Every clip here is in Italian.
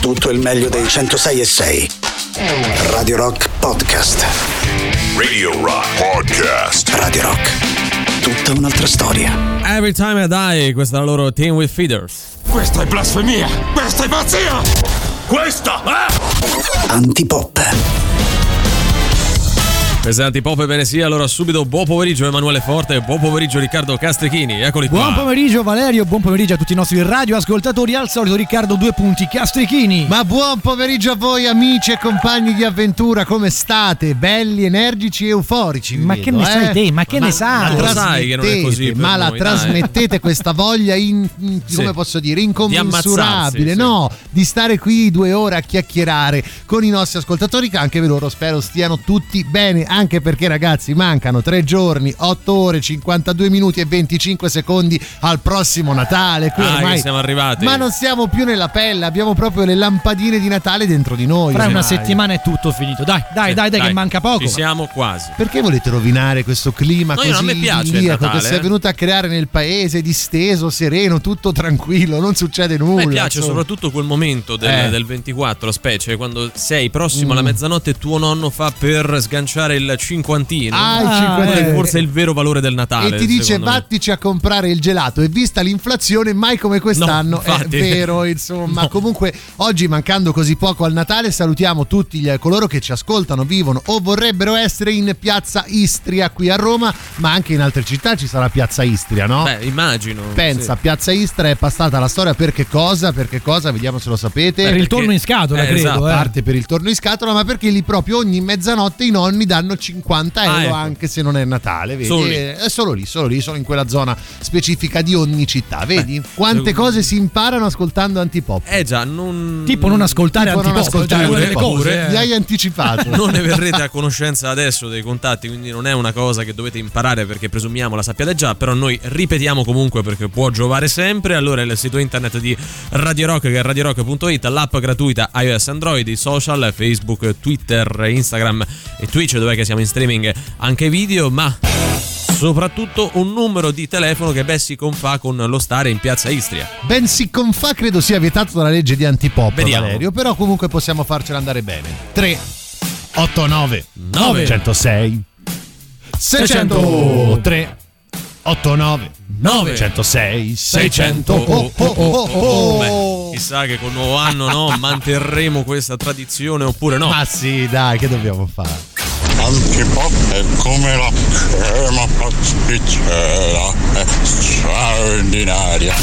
tutto il meglio dei 106 e 6. Radio Rock Podcast. Radio Rock Podcast. Radio Rock. Tutta un'altra storia. Every Time I Die, questa è la loro Team with Feeders. Questa è blasfemia! Questa è pazzia! Questa è... Antipop. Pesanti pop e bene sia, allora subito buon pomeriggio Emanuele Forte e buon pomeriggio Riccardo Castrichini, eccoli qua. Buon pomeriggio Valerio, buon pomeriggio a tutti i nostri radioascoltatori, al solito Riccardo due punti Castrichini. Ma buon pomeriggio a voi amici e compagni di avventura, come state? Belli, energici e euforici. Ma vedo, che ne eh? sai te? Ma che Ma ne sai? lo sai che non è così ma la noi, dai. trasmettete questa voglia in, in- Sì. come posso dire, Di incommensurabile, sì. no? Di stare qui due ore a chiacchierare con i nostri ascoltatori che anche loro spero stiano tutti bene, anche perché ragazzi mancano tre giorni, 8 ore, 52 minuti e 25 secondi al prossimo Natale. Qui Ah, ormai- siamo arrivati. Ma non siamo più nella pelle, abbiamo proprio le lampadine di Natale dentro di noi. Fra una settimana è tutto finito. Dai, dai, Sì, dai, dai, che manca poco. Ci siamo quasi. Perché volete rovinare questo clima No, così idilliaco che si è eh. venuto a creare nel paese, disteso, sereno, tutto tranquillo, non succede A nulla. me piace insomma. soprattutto quel momento del, Eh. del 24, specie quando sei prossimo Mm. alla mezzanotte e tuo nonno fa per sganciare il cinquantino. Ah, il Ah, è eh. forse il vero valore del Natale. e ti dice me. vattici a comprare il gelato e vista l'inflazione mai come quest'anno No, è vero insomma No. comunque oggi mancando così poco al Natale salutiamo tutti gli- coloro che ci ascoltano vivono o vorrebbero essere in piazza Istria qui a Roma ma anche in altre città ci sarà piazza Istria no? Beh, immagino. Pensa, sì. Piazza Istra è passata la storia per che cosa? Per che cosa? Vediamo se lo sapete. Per il perché- torno in scatola, Eh, credo. esatto, eh. A parte per il torno in scatola, ma perché lì proprio ogni mezzanotte i nonni danno 50 euro Ah, ecco. anche se non è Natale, vedi? Solo lì. È solo lì, solo lì, solo in quella zona specifica di ogni città, vedi? Quante secondo- cose si imparano ascoltando antipop. Eh già, non... Tipo non ascoltare Tipo non antipop, ascoltare cioè, delle cose. Mi eh. hai anticipato. non ne verrete a conoscenza adesso dei contatti, quindi non è una cosa che dovete imparare perché presumiamo la sappiate già, però noi ripetiamo comunque perché può giovare sempre. Allora il sito internet di Radio Rock che è radiorock.it, l'app gratuita iOS Android, i social, Facebook, Twitter, Instagram e Twitch dove che siamo in streaming anche video, ma soprattutto un numero di telefono che ben si confà con lo stare in piazza Istria. Ben si confà credo sia vietato dalla legge di antipop, Vediamo. Valerio, però comunque possiamo farcela andare bene. 3 8 9 9. 106 603 89 9. 106 600 600. oh, oh, oh, oh. Beh, chissà che col nuovo anno no, manterremo questa tradizione oppure no. Ma sì, dai, che dobbiamo fare? Antipop è come la crema pasticcera, è straordinaria.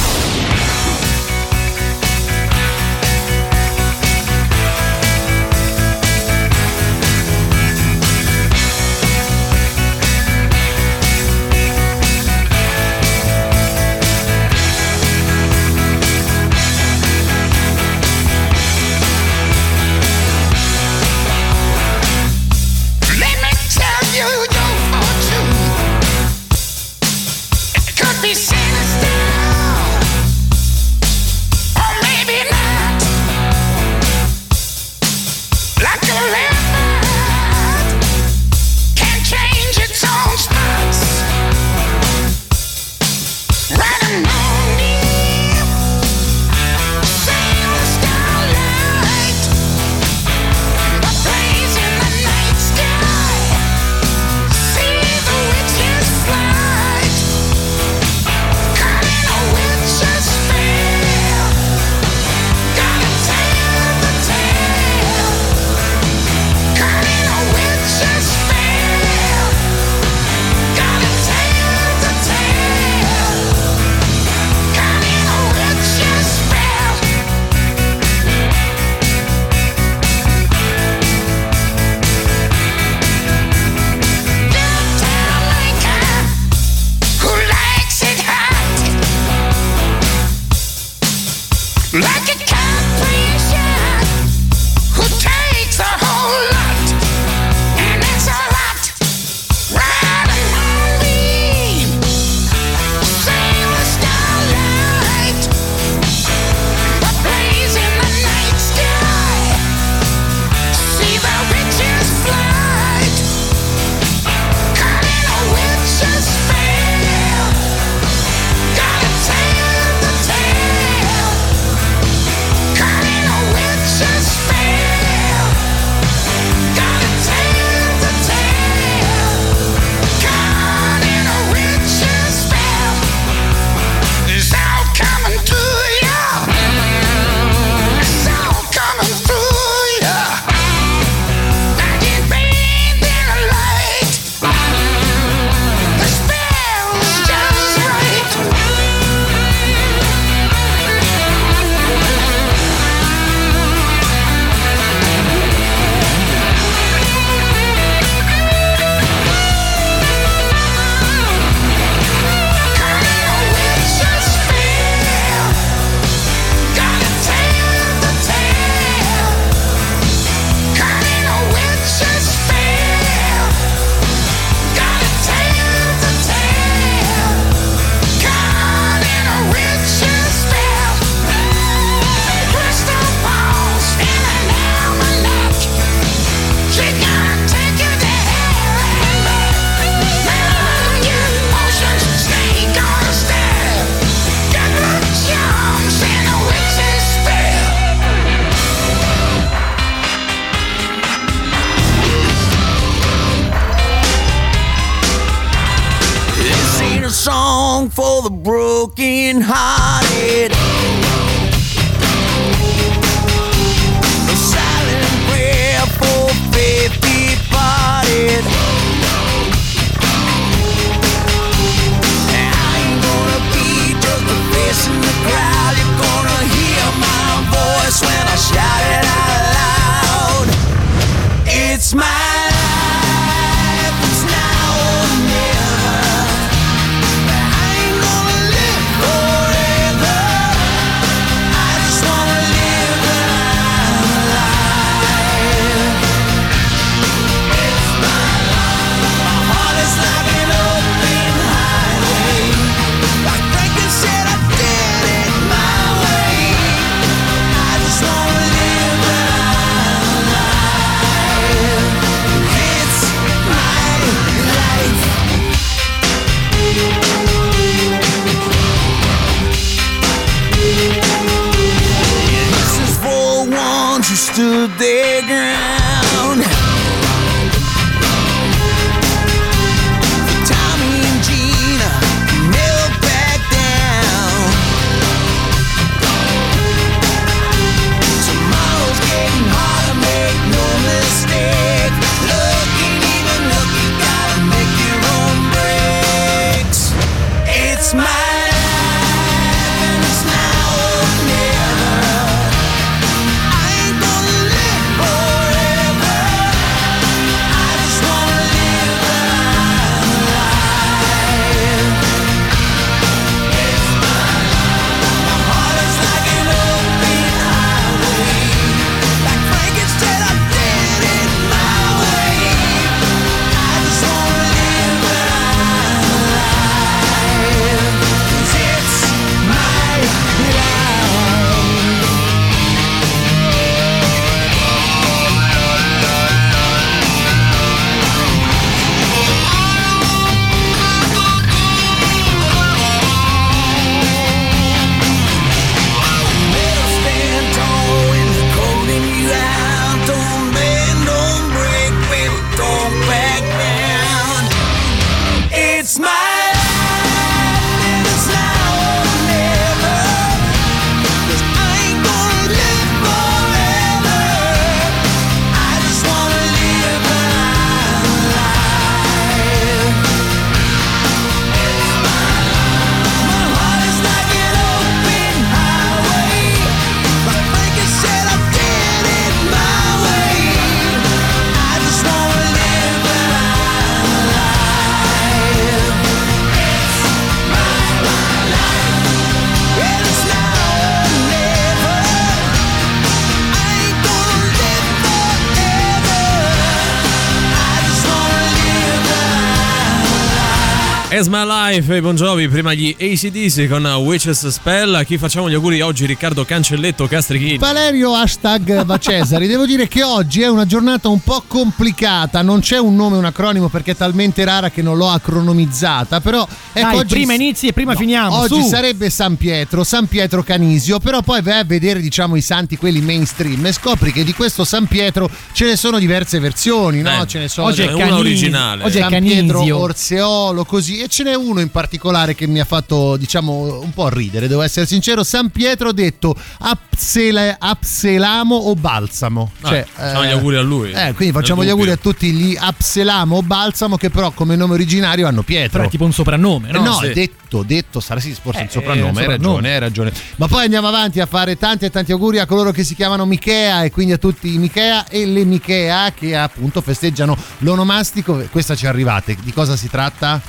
As My Life e Bon Jovi, prima gli ACDC con Witches Spell. A chi facciamo gli auguri oggi? Riccardo Cancelletto Castrichini. Valerio hashtag va Cesari, devo dire che oggi è una giornata un po' complicata, non c'è un nome, un acronimo perché è talmente rara che non l'ho acronomizzata, però ecco Dai, oggi prima inizi e prima No, finiamo. Oggi su. sarebbe San Pietro, San Pietro Canisio, però poi vai a vedere diciamo i santi quelli mainstream e scopri che di questo San Pietro ce ne sono diverse versioni, no? Eh, Ce ne sono oggi è una Canisi- originale. Oggi è San Pietro Canisio. Orseolo così e ce n'è uno in particolare che mi ha fatto diciamo un po' ridere devo essere sincero San Pietro detto Apsele- Apselamo o Balsamo Ah, Cioè, facciamo gli auguri a lui. eh, quindi facciamo gli auguri a tutti gli Apselamo o Balsamo che però come nome originario hanno Pietro Però è tipo un soprannome, no? Eh, no, Sì. detto, detto, sarà sì, forse Eh, il soprannome, eh, hai soprannome. ragione, hai ragione. Ma poi andiamo avanti a fare tanti e tanti auguri a coloro che si chiamano Michea e quindi a tutti i Michea e le Michea che appunto festeggiano l'onomastico. Questa ci arrivate, di cosa si tratta?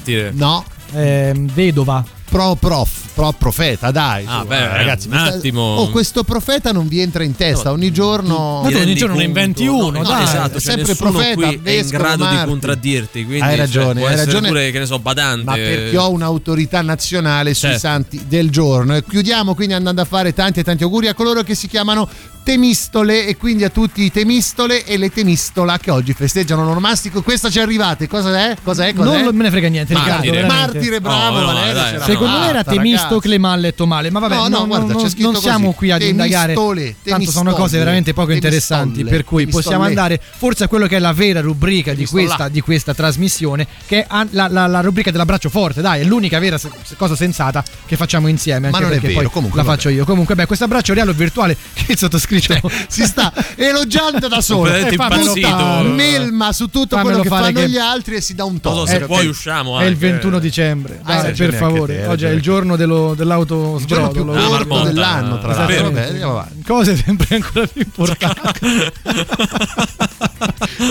Martire. No, Ehm, vedova. Pro prof, pro profeta, dai. Ah, beh, eh, ragazzi, un mi sta- attimo. Oh, questo profeta non vi entra in testa, ogni giorno... Ma tu ogni giorno ne inventi uno, no, dai. esatto, È cioè sempre profeta, qui è in grado di martire. contraddirti, quindi Hai cioè, ragione, può hai ragione. pure che ne so badante. ma perché ho un'autorità nazionale sui Certo. santi del giorno. E chiudiamo quindi andando a fare tanti e tanti auguri a coloro che si chiamano Temistole e quindi a tutti i Temistole e le Temistola che oggi festeggiano l'onomastico. Questa ci arrivate, cosa è? Cosa è? Cosa Non è? me ne frega niente, Riccardo. Martire. veramente. Martire, bravo Oh, no, Valerio. dai, secondo me era Temistocle ma ha letto male. Ma vabbè, No, no, non, guarda, non- scritto non siamo così. qui ad indagare. Temistole, Tanto sono cose veramente poco interessanti. Per cui possiamo andare forse a quello che è la vera rubrica di questa, di questa trasmissione, che è la, la- la rubrica dell'abbraccio forte. Dai, è l'unica vera cosa sensata che facciamo insieme. Ma Anche non è perché vero, poi comunque, la vabbè. faccio io. Comunque, beh, questo abbraccio reale o virtuale che il sottoscritto si sta elogiando da solo Completamente e fa impazzito. tutta melma su tutto Fammelo quello che fanno che- gli altri e si dà un Non tono so se Eh, poi eh, usciamo È il anche. 21 dicembre. Hai Dai, per favore. Oggi è il giorno dello, dell'auto il giorno più sbrodolo. Corto marmotta. dell'anno tra l'altro Esattamente. Vabbè, andiamo avanti Cose sempre ancora più importanti.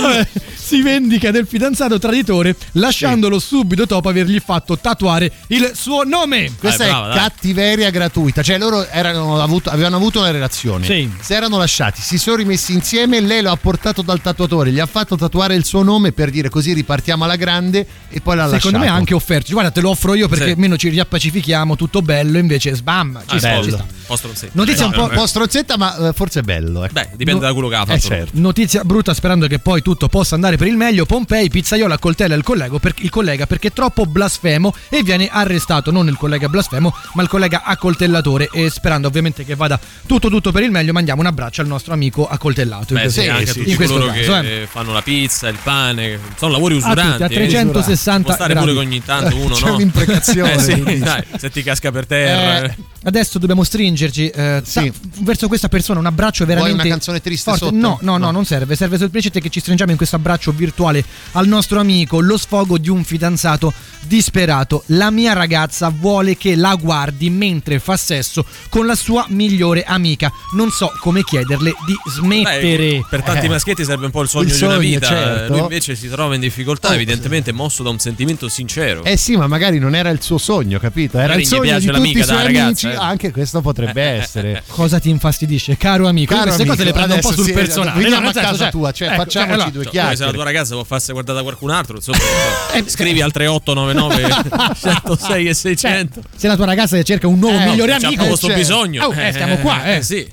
Vabbè, si vendica del fidanzato traditore lasciandolo subito dopo avergli fatto tatuare il suo nome. questa brava, è dai. cattiveria gratuita cioè loro erano avuto- avevano avuto una relazione Sì. si erano lasciati si sono rimessi insieme lei lo ha portato dal tatuatore gli ha fatto tatuare il suo nome per dire così ripartiamo alla grande e poi l'ha Secondo me ha lasciato anche offerto. Guarda, te lo offro io perché Sì. almeno ci riappacifichiamo, tutto bello. Invece, sbam, ci Ah, sta, ci sta. Sì. Notizia un Eh, po'- un po' strozzetta ma eh, forse è bello eh. Beh, dipende da quello che ha fatto. Eh, certo. Notizia brutta sperando che poi tutto possa andare per il meglio. Pompei, pizzaiola accoltella il collega, per- il collega perché è troppo blasfemo e viene arrestato non il collega blasfemo ma il collega accoltellatore e sperando ovviamente che vada tutto tutto per il meglio mandiamo un abbraccio al nostro amico accoltellato. in Beh, questo- sì, anche a sì, tutti in coloro caso, che eh. eh, fanno la pizza, il pane, sono lavori tutti, usuranti. a eh. 360 Può stare gradi. pure che ogni tanto uno, C'è no? un'imprecazione, Eh, sì. dai, se ti casca per terra. Eh, adesso dobbiamo stringerci eh, Sì. sa- verso questa persona un abbraccio veramente una canzone triste forte. sotto? No, no, no, No. non serve. Serve semplicemente che ci stringiamo in questo abbraccio virtuale al nostro amico, lo sfogo di un fidanzato disperato. La mia ragazza vuole che la guardi mentre fa sesso con la sua migliore amica. Non so come chiederle di smettere. Beh, per tanti Eh. maschietti sarebbe un po' il sogno Il di una sogno, vita. certo. Lui invece si trova in difficoltà, Oh. evidentemente mosso da un sentimento sincero. Eh sì, ma magari non era il suo sogno, capito? Era Magari il gli sogno piace di tutti l'amica i suoi da amici. Eh. Anche questo potrebbe essere. Cosa ti infastidisce, caro amico? Caro queste cose le amico, prendo un po' sul sì, personale. veniamo no, a casa cioè, tua, cioè, ecco, facciamoci allora, due Cioè, chiacchiere. se la tua ragazza può farsi guardare da qualcun altro, insomma, Eh, scrivi al 3899 106 e 600. Se la tua ragazza cerca un nuovo Eh, migliore C'è amico, questo c'è. bisogno. Oh, eh, stiamo qua, eh. sì.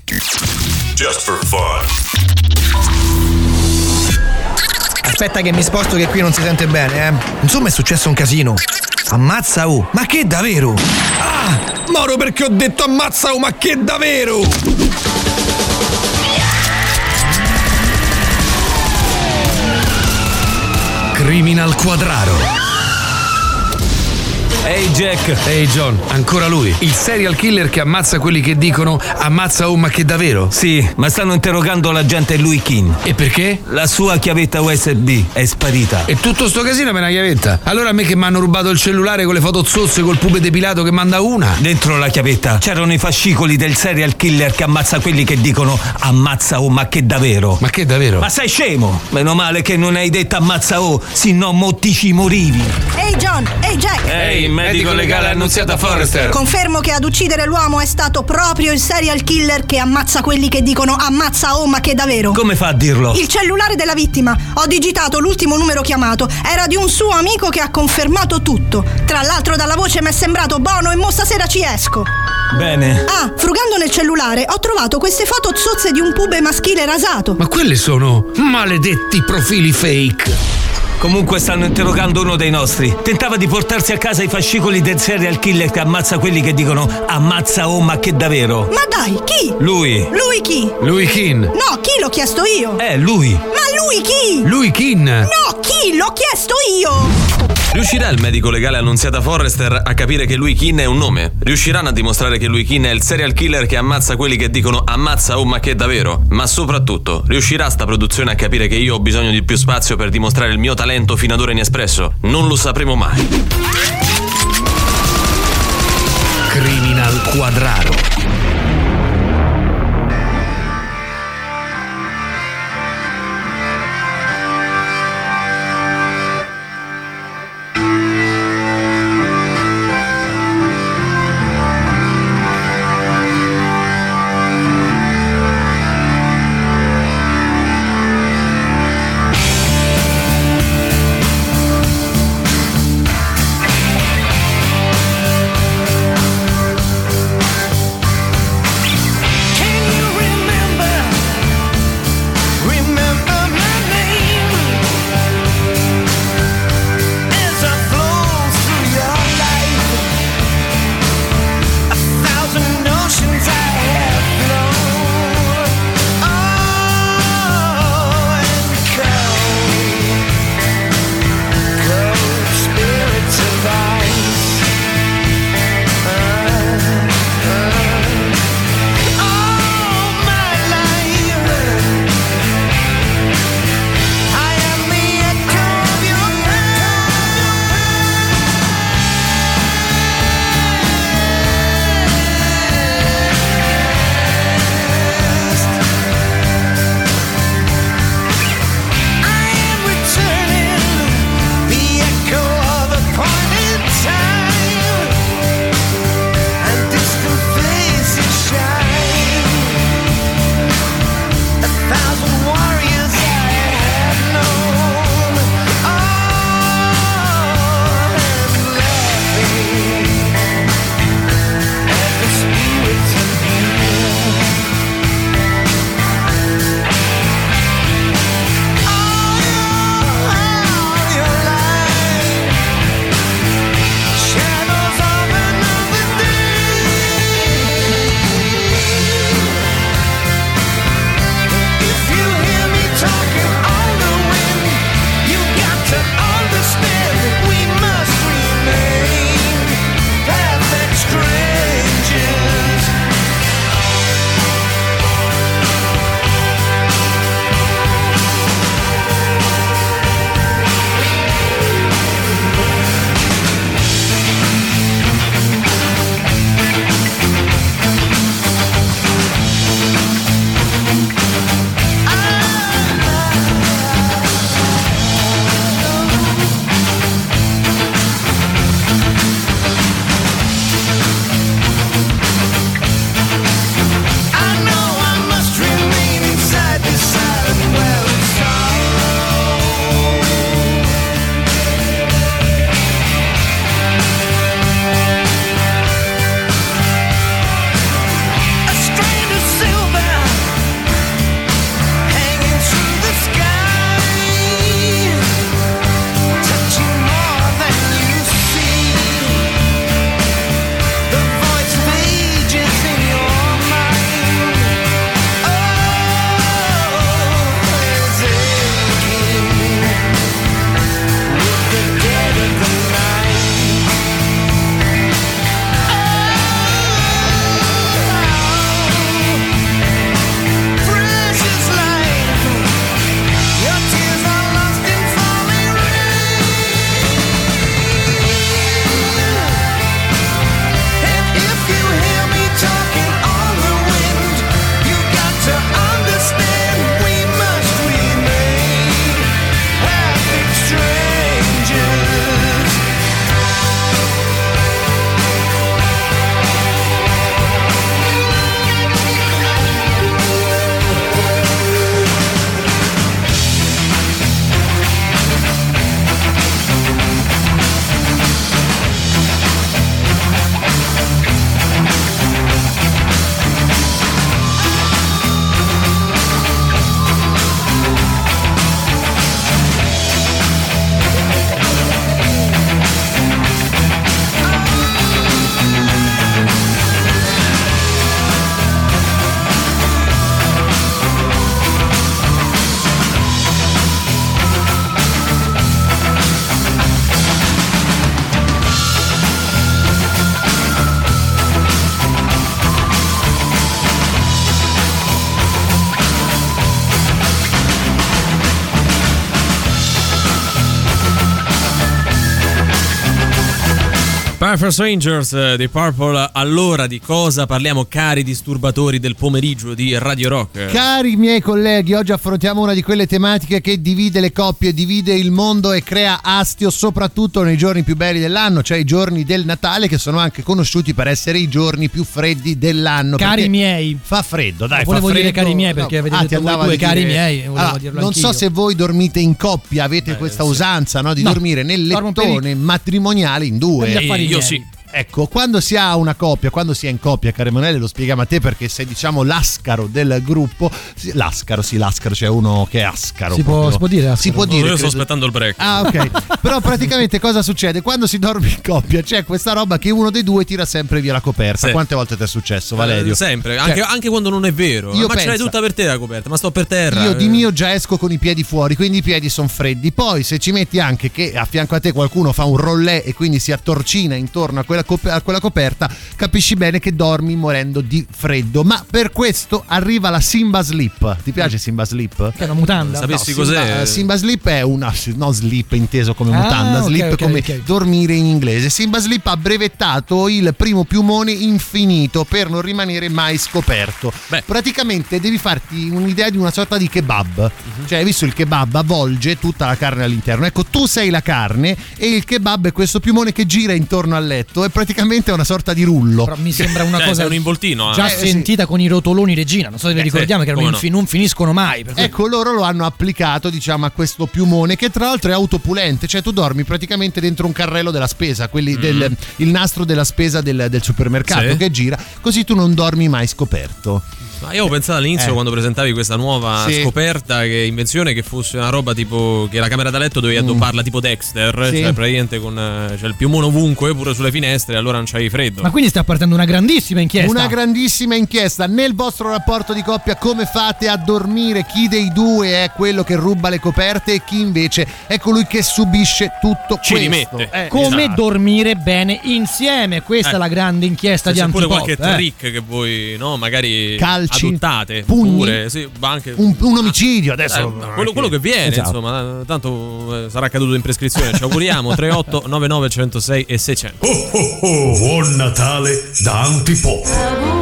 Just for fun. Aspetta che mi sposto che qui non si sente bene, eh. Insomma è successo un casino. Ammazza U, ma che davvero? Ah! Moro perché ho detto ammazza U, ma che davvero? Criminal Quadraro. Ehi Jack, ehi John, ancora lui. Il serial killer che ammazza quelli che dicono ammazza oh ma che davvero? Sì, ma stanno interrogando l'agente Louis King. E perché? La sua chiavetta USB è sparita. E tutto sto casino per una chiavetta. Allora a me che mi hanno rubato il cellulare con le foto zozze col pube depilato che manda una. Dentro la chiavetta c'erano i fascicoli del serial killer che ammazza quelli che dicono ammazza oh ma che davvero. Ma che davvero? Ma sei scemo? Meno male che non hai detto ammazza oh, se no mo ti ci morivi. Ehi John, ehi Jack! Ehi, medico legale annunziata Forrester. Confermo che ad uccidere l'uomo è stato proprio il serial killer che ammazza quelli che dicono ammazza oh ma che davvero. Come fa a dirlo? Il cellulare della vittima. Ho digitato l'ultimo numero chiamato. Era di un suo amico che ha confermato tutto. Tra l'altro dalla voce mi è sembrato buono e mo stasera ci esco. Bene. Ah, frugando nel cellulare ho trovato queste foto zozze di un pube maschile rasato. Ma quelle sono maledetti profili fake. Comunque stanno interrogando uno dei nostri. Tentava di portarsi a casa i fascicoli del serial killer che ammazza quelli che dicono ammazza oh ma che davvero. Ma dai, chi? Lui. Lui chi? Lui Kin. No, chi l'ho chiesto io? Eh, lui. Ma lui chi? Lui Kin. No, chi? L'ho chiesto io! Riuscirà il medico legale annunziata Forrester a capire che Louis Kin è un nome? Riusciranno a dimostrare che Louis Kin è il serial killer che ammazza quelli che dicono ammazza oh ma che davvero? Ma soprattutto, riuscirà sta produzione a capire che io ho bisogno di più spazio per dimostrare il mio talento fino ad ora inespresso? Non lo sapremo mai. Criminal Quadraro. Fire for Strangers eh, di Purple. Allora, di cosa parliamo, cari disturbatori del pomeriggio di Radio Rock? Cari miei colleghi, oggi affrontiamo una di quelle tematiche che divide le coppie, divide il mondo e crea astio, soprattutto nei giorni più belli dell'anno, cioè i giorni del Natale, che sono anche conosciuti per essere i giorni più freddi dell'anno. Cari miei. Fa freddo, dai. Volevo fa dire freddo. cari miei perché avete ah, detto voi due di cari dire- miei, Allora, non so anch'io. se voi dormite in coppia, avete questa usanza no, di No, dormire nel lettone matrimoniale in due. Per gli affari io miei. sì. Ecco, quando si ha una coppia, quando si è in coppia, caro Emanuele, lo spieghiamo a te perché sei diciamo l'ascaro del gruppo. L'ascaro, sì, l'ascaro, c'è uno che è ascaro. Si può- si può dire ascaro? Si può No, dire. io sto credo. aspettando il break. Ah, ok. Però praticamente cosa succede? Quando si dorme in coppia c'è questa roba che uno dei due tira sempre via la coperta. Sì. Quante volte ti è successo, Valerio? Eh, sempre, Cioè, anche, anche quando non è vero. io ma ce l'hai pensa- tutta per te la coperta, ma sto per terra. Io di Eh, mio già esco con i piedi fuori, quindi i piedi sono freddi. Poi se ci metti anche che a fianco a te qualcuno fa un rollè e quindi si attorcina intorno a quella, cop- a quella coperta, capisci bene che dormi morendo di freddo. Ma per questo arriva la Simba Sleep. Ti piace Simba Sleep? Che è una mutanda. Sapessi No, Simba, cos'è? Simba Sleep è una no sleep inteso come Ah, mutanda, sleep ok, come ok. dormire in inglese. Simba Sleep ha brevettato il primo piumone infinito per non rimanere mai scoperto. Beh. Praticamente devi farti un'idea di una sorta di kebab. Mhm. Cioè, hai visto il kebab avvolge tutta la carne all'interno. Ecco, tu sei la carne e il kebab è questo piumone che gira intorno al letto. È praticamente una sorta di rullo. Però mi sembra una Cioè, cosa un involtino. eh. già Eh, sì. sentita con i rotoloni regina. Non so se vi Eh, ricordiamo sì, che come infi- non finiscono mai. per cui- Ecco, loro lo hanno applicato, diciamo, a questo piumone che tra l'altro è autopulente, cioè tu dormi praticamente dentro un carrello della spesa, quelli del il nastro della spesa del, del supermercato Mm. Sì. che gira, così tu non dormi mai scoperto. Ma io ho pensato all'inizio Eh. quando presentavi questa nuova Sì. scoperta che invenzione che fosse una roba tipo che la camera da letto dovevi addobbarla tipo Dexter, Mm. Sì. cioè praticamente con eh, cioè il piumone ovunque pure sulle finestre, allora non c'hai freddo. Ma quindi sta partendo una grandissima inchiesta. Una grandissima inchiesta nel vostro rapporto di coppia, come fate a dormire? Chi dei due è quello che ruba le coperte e chi invece è colui che subisce tutto Ci questo? rimette. Eh, Come Esatto. dormire bene insieme? Questa Eh. è la grande inchiesta Se di c'è pure Antipop. qualche eh. trick che voi, no, magari Calci, adottate pugni, pure, sì, ma anche un, un omicidio adesso. Eh, quello, quello che viene, Esatto. insomma, tanto eh, sarà caduto in prescrizione. Ci auguriamo 38 99 106 e 600. Oh oh oh, buon Natale da Antipop.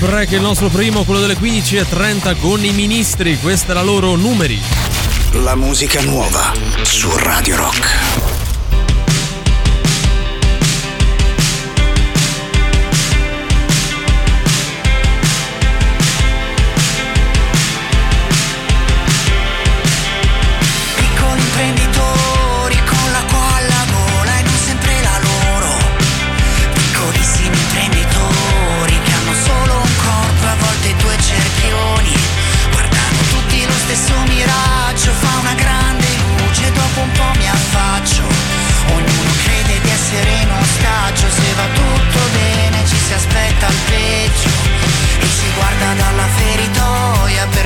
break il nostro primo, quello delle 15.30 con i ministri, questa è la loro numeri. La musica nuova su Radio Rock.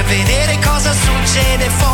vedere cosa succede. Fuori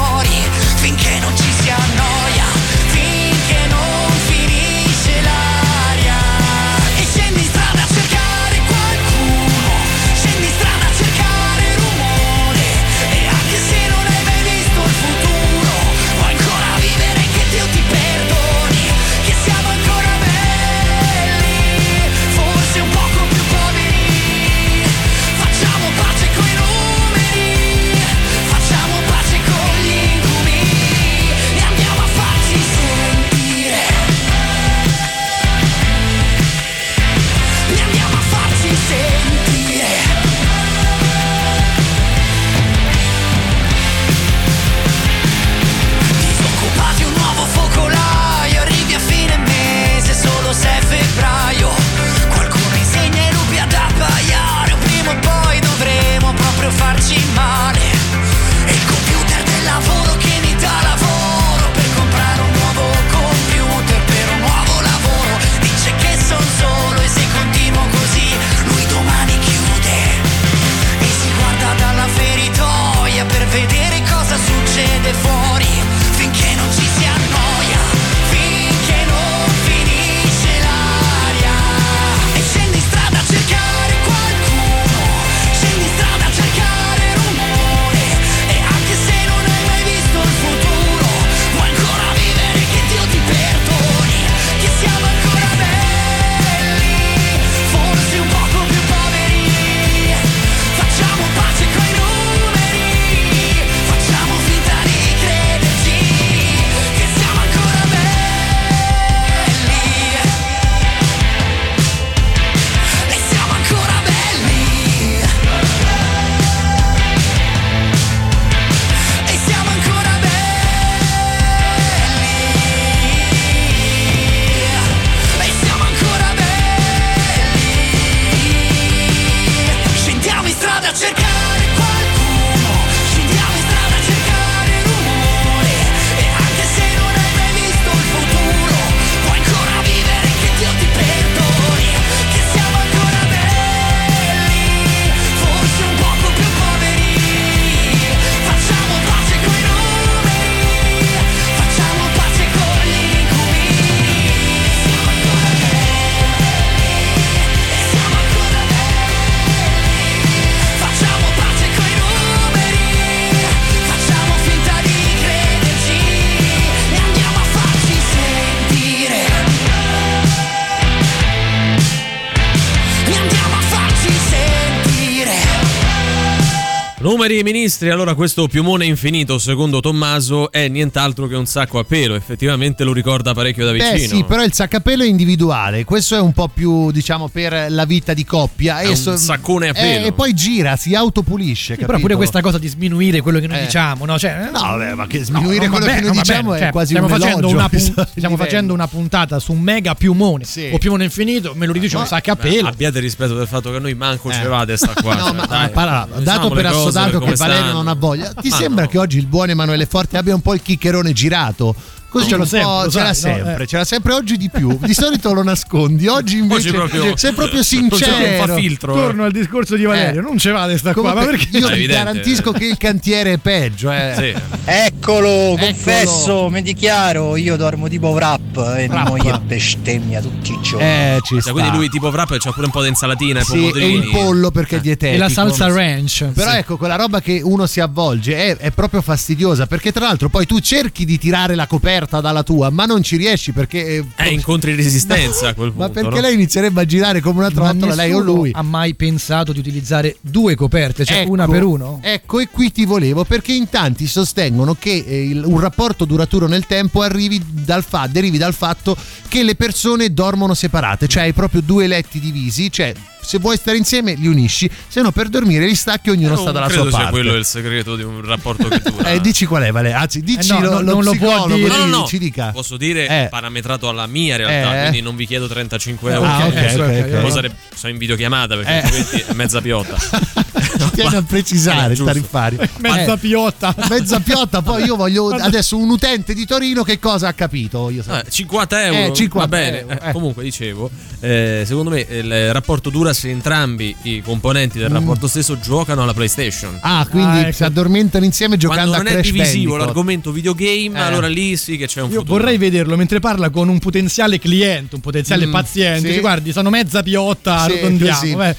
Signori ministri, allora questo piumone infinito, secondo Tommaso, è nient'altro che un sacco a pelo. Effettivamente lo ricorda parecchio da eh vicino. Beh, sì, però il sacco a pelo è individuale. Questo è un po' più, diciamo, per la vita di coppia. È e un so- saccone a eh, pelo. È, e poi gira, si autopulisce. Sì, però pure questa cosa di sminuire quello che noi eh. diciamo, no? Cioè, eh, no, vabbè, ma che sminuire no, quello vabbè, che noi diciamo vabbè, è cioè, quasi stiamo un facendo. Una pun- stiamo facendo una puntata su un mega piumone sì. o piumone infinito, me lo riduce un sacco a pelo. Abbiate rispetto del fatto che noi manco eh. ce vate sta qua. No, cioè, ma, dai, parla, dato diciamo per assodato che quest'anno. Valerio non ha voglia. Ti ah, sembra no. che oggi il buon Emanuele Forte abbia un po' il chiccherone girato? Così c'era sempre, c'era, sempre no, eh. c'era sempre, oggi di più. Di solito lo nascondi, oggi invece oggi proprio, sei proprio sincero. Fa filtro, eh. Torno eh. al discorso di Valerio, eh. non ce vale sta Come qua, per, io ti garantisco che il cantiere è peggio. Eh. Sì. Eccolo, confesso, Eccolo. mi dichiaro, io dormo tipo wrap e mia moglie bestemmia tutti i eh, giorni. Eh, ci cioè, sta. Quindi lui tipo wrap c'ha pure un po' di insalatina sì, e il pollo perché è dietetico. E la salsa ranch. Però sì. ecco, quella roba che uno si avvolge è, è proprio fastidiosa perché tra l'altro poi tu cerchi di tirare la coperta dalla tua, ma non ci riesci perché... eh, Eh, incontri resistenza a quel punto. ma perché no? lei inizierebbe a girare come una trottola, lei o lui. ha mai pensato di utilizzare due coperte, cioè Ecco, una per uno? Ecco, e qui ti volevo perché in tanti sostengono che eh, il- un rapporto duraturo nel tempo arrivi dal fa- derivi dal fatto che le persone dormono separate, cioè hai proprio due letti divisi, cioè se vuoi stare insieme li unisci, se no per dormire li stacchi ognuno Non sta dalla credo sua sia parte. quello il segreto di un rapporto che dura. Eh, dici qual è, Vale? Anzi, dici Eh no, lo, no, lo non lo può dire. No, no, no. ci dica. Posso dire Eh. parametrato alla mia realtà, Eh. quindi non vi chiedo 35 Eh, euro. Ah, ok, ok, ok, ok, ok. Poi sare- sono in videochiamata perché Eh. altrimenti è mezza piotta. Ci tieni a precisare, Eh, pari. Mezza Eh, piotta. mezza piotta, poi io voglio adesso un utente di Torino che cosa ha capito? Io so- Eh, 50 euro. Eh, 50 Va bene. euro, Eh, eh. comunque, dicevo, eh, secondo me il rapporto dura se entrambi i componenti del rapporto stesso giocano alla PlayStation. Mm. Ah, quindi Ah, ecco. si addormentano insieme giocando Quando non a è Crash divisivo Bandicoot. l'argomento videogame, Eh. allora lì sì che c'è un Io futuro. vorrei vederlo mentre parla con un potenziale cliente, un potenziale Mm, paziente. sì. Dice, guardi, sono mezza piotta, Sì, arrotondiamo. così.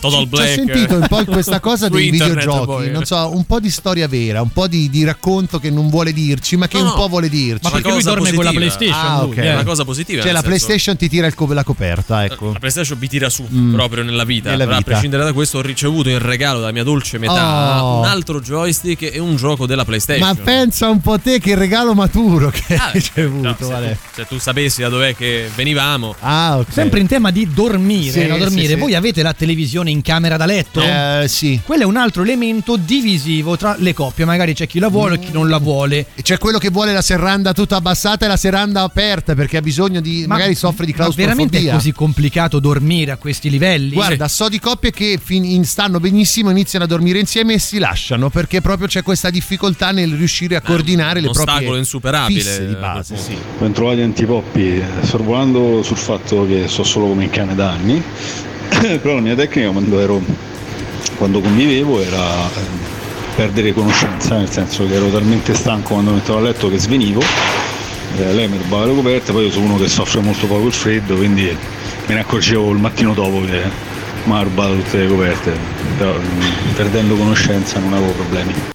Total Ci ho Black. sentito un po' questa cosa dei videogiochi, poi. non so, un po' di storia vera, un po' di, di racconto che non vuole dirci, ma che No, un po' vuole dirci. Ma perché lui dorme con la positiva. PlayStation? Ah, lui, ok. eh. È una cosa positiva. Cioè la senso- PlayStation ti tira il co- la coperta, ecco. La PlayStation vi tira su Mm. proprio nella vita. Nella Però, vita. A prescindere da questo, ho ricevuto in regalo dalla mia dolce metà Oh. un altro joystick e un gioco della PlayStation. Ma pensa un po' te che regalo maturo che Ah, hai ricevuto, no, se, vale. tu, se tu sapessi da dov'è che venivamo, Ah, ok. Sempre in tema di dormire, Sì, no? dormire. sì, sì. Voi avete la televisione in camera da letto? Eh, sì. Quello è un altro elemento divisivo tra le coppie. Magari c'è chi la vuole e chi non la vuole. E C'è quello che vuole la serranda tutta abbassata e la serranda aperta perché ha bisogno di. magari soffre di Ma veramente claustrofobia. è così complicato dormire a questi livelli? Guarda, so di coppie che fin- in- stanno benissimo, iniziano a dormire insieme e si lasciano perché proprio c'è questa difficoltà nel riuscire a coordinare le proprie ostacolo insuperabile. fisse di a base. Sì. Ben trovati antipoppi, sorvolando sul fatto che sto solo come in cane da anni, però la mia tecnica quando ero quando convivevo era eh, perdere conoscenza, nel senso che ero talmente stanco quando mettevo a letto che svenivo, eh, lei mi rubava le coperte, poi io sono uno che soffre molto poco il freddo, quindi me ne accorgevo il mattino dopo che mi ha rubato tutte le coperte, però mm, perdendo conoscenza non avevo problemi.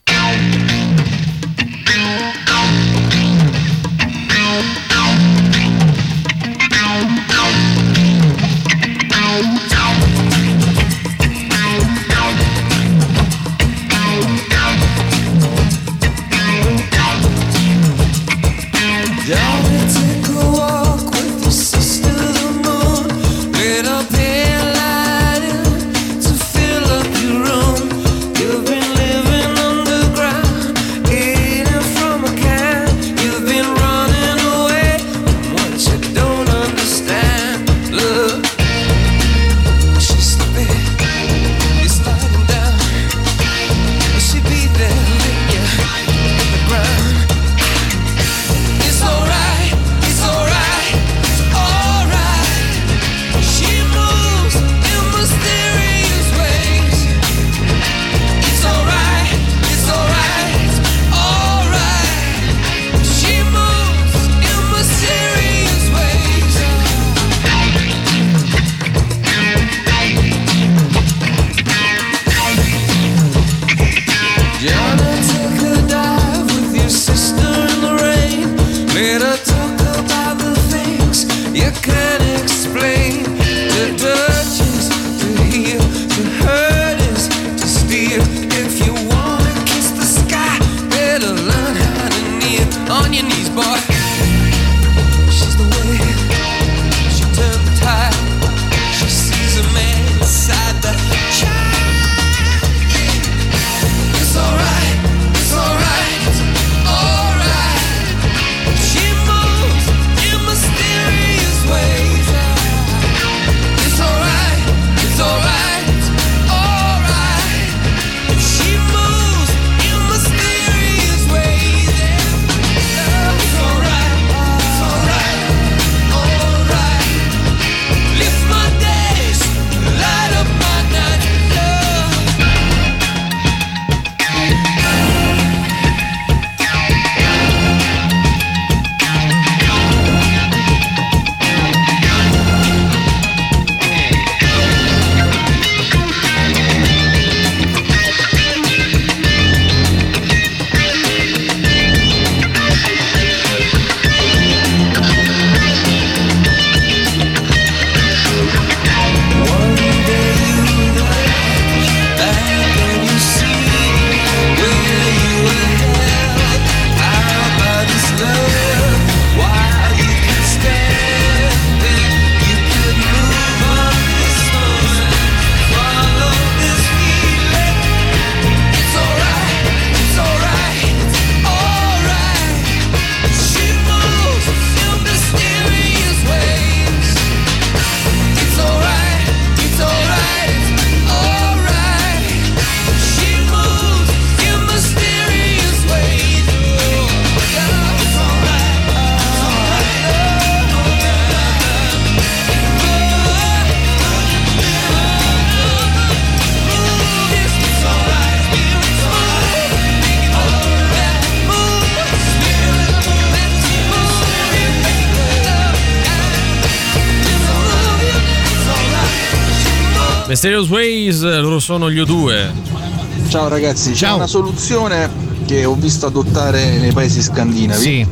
Mysterious Ways, loro sono gli U2. Ciao ragazzi, c'è una soluzione che ho visto adottare nei paesi scandinavi,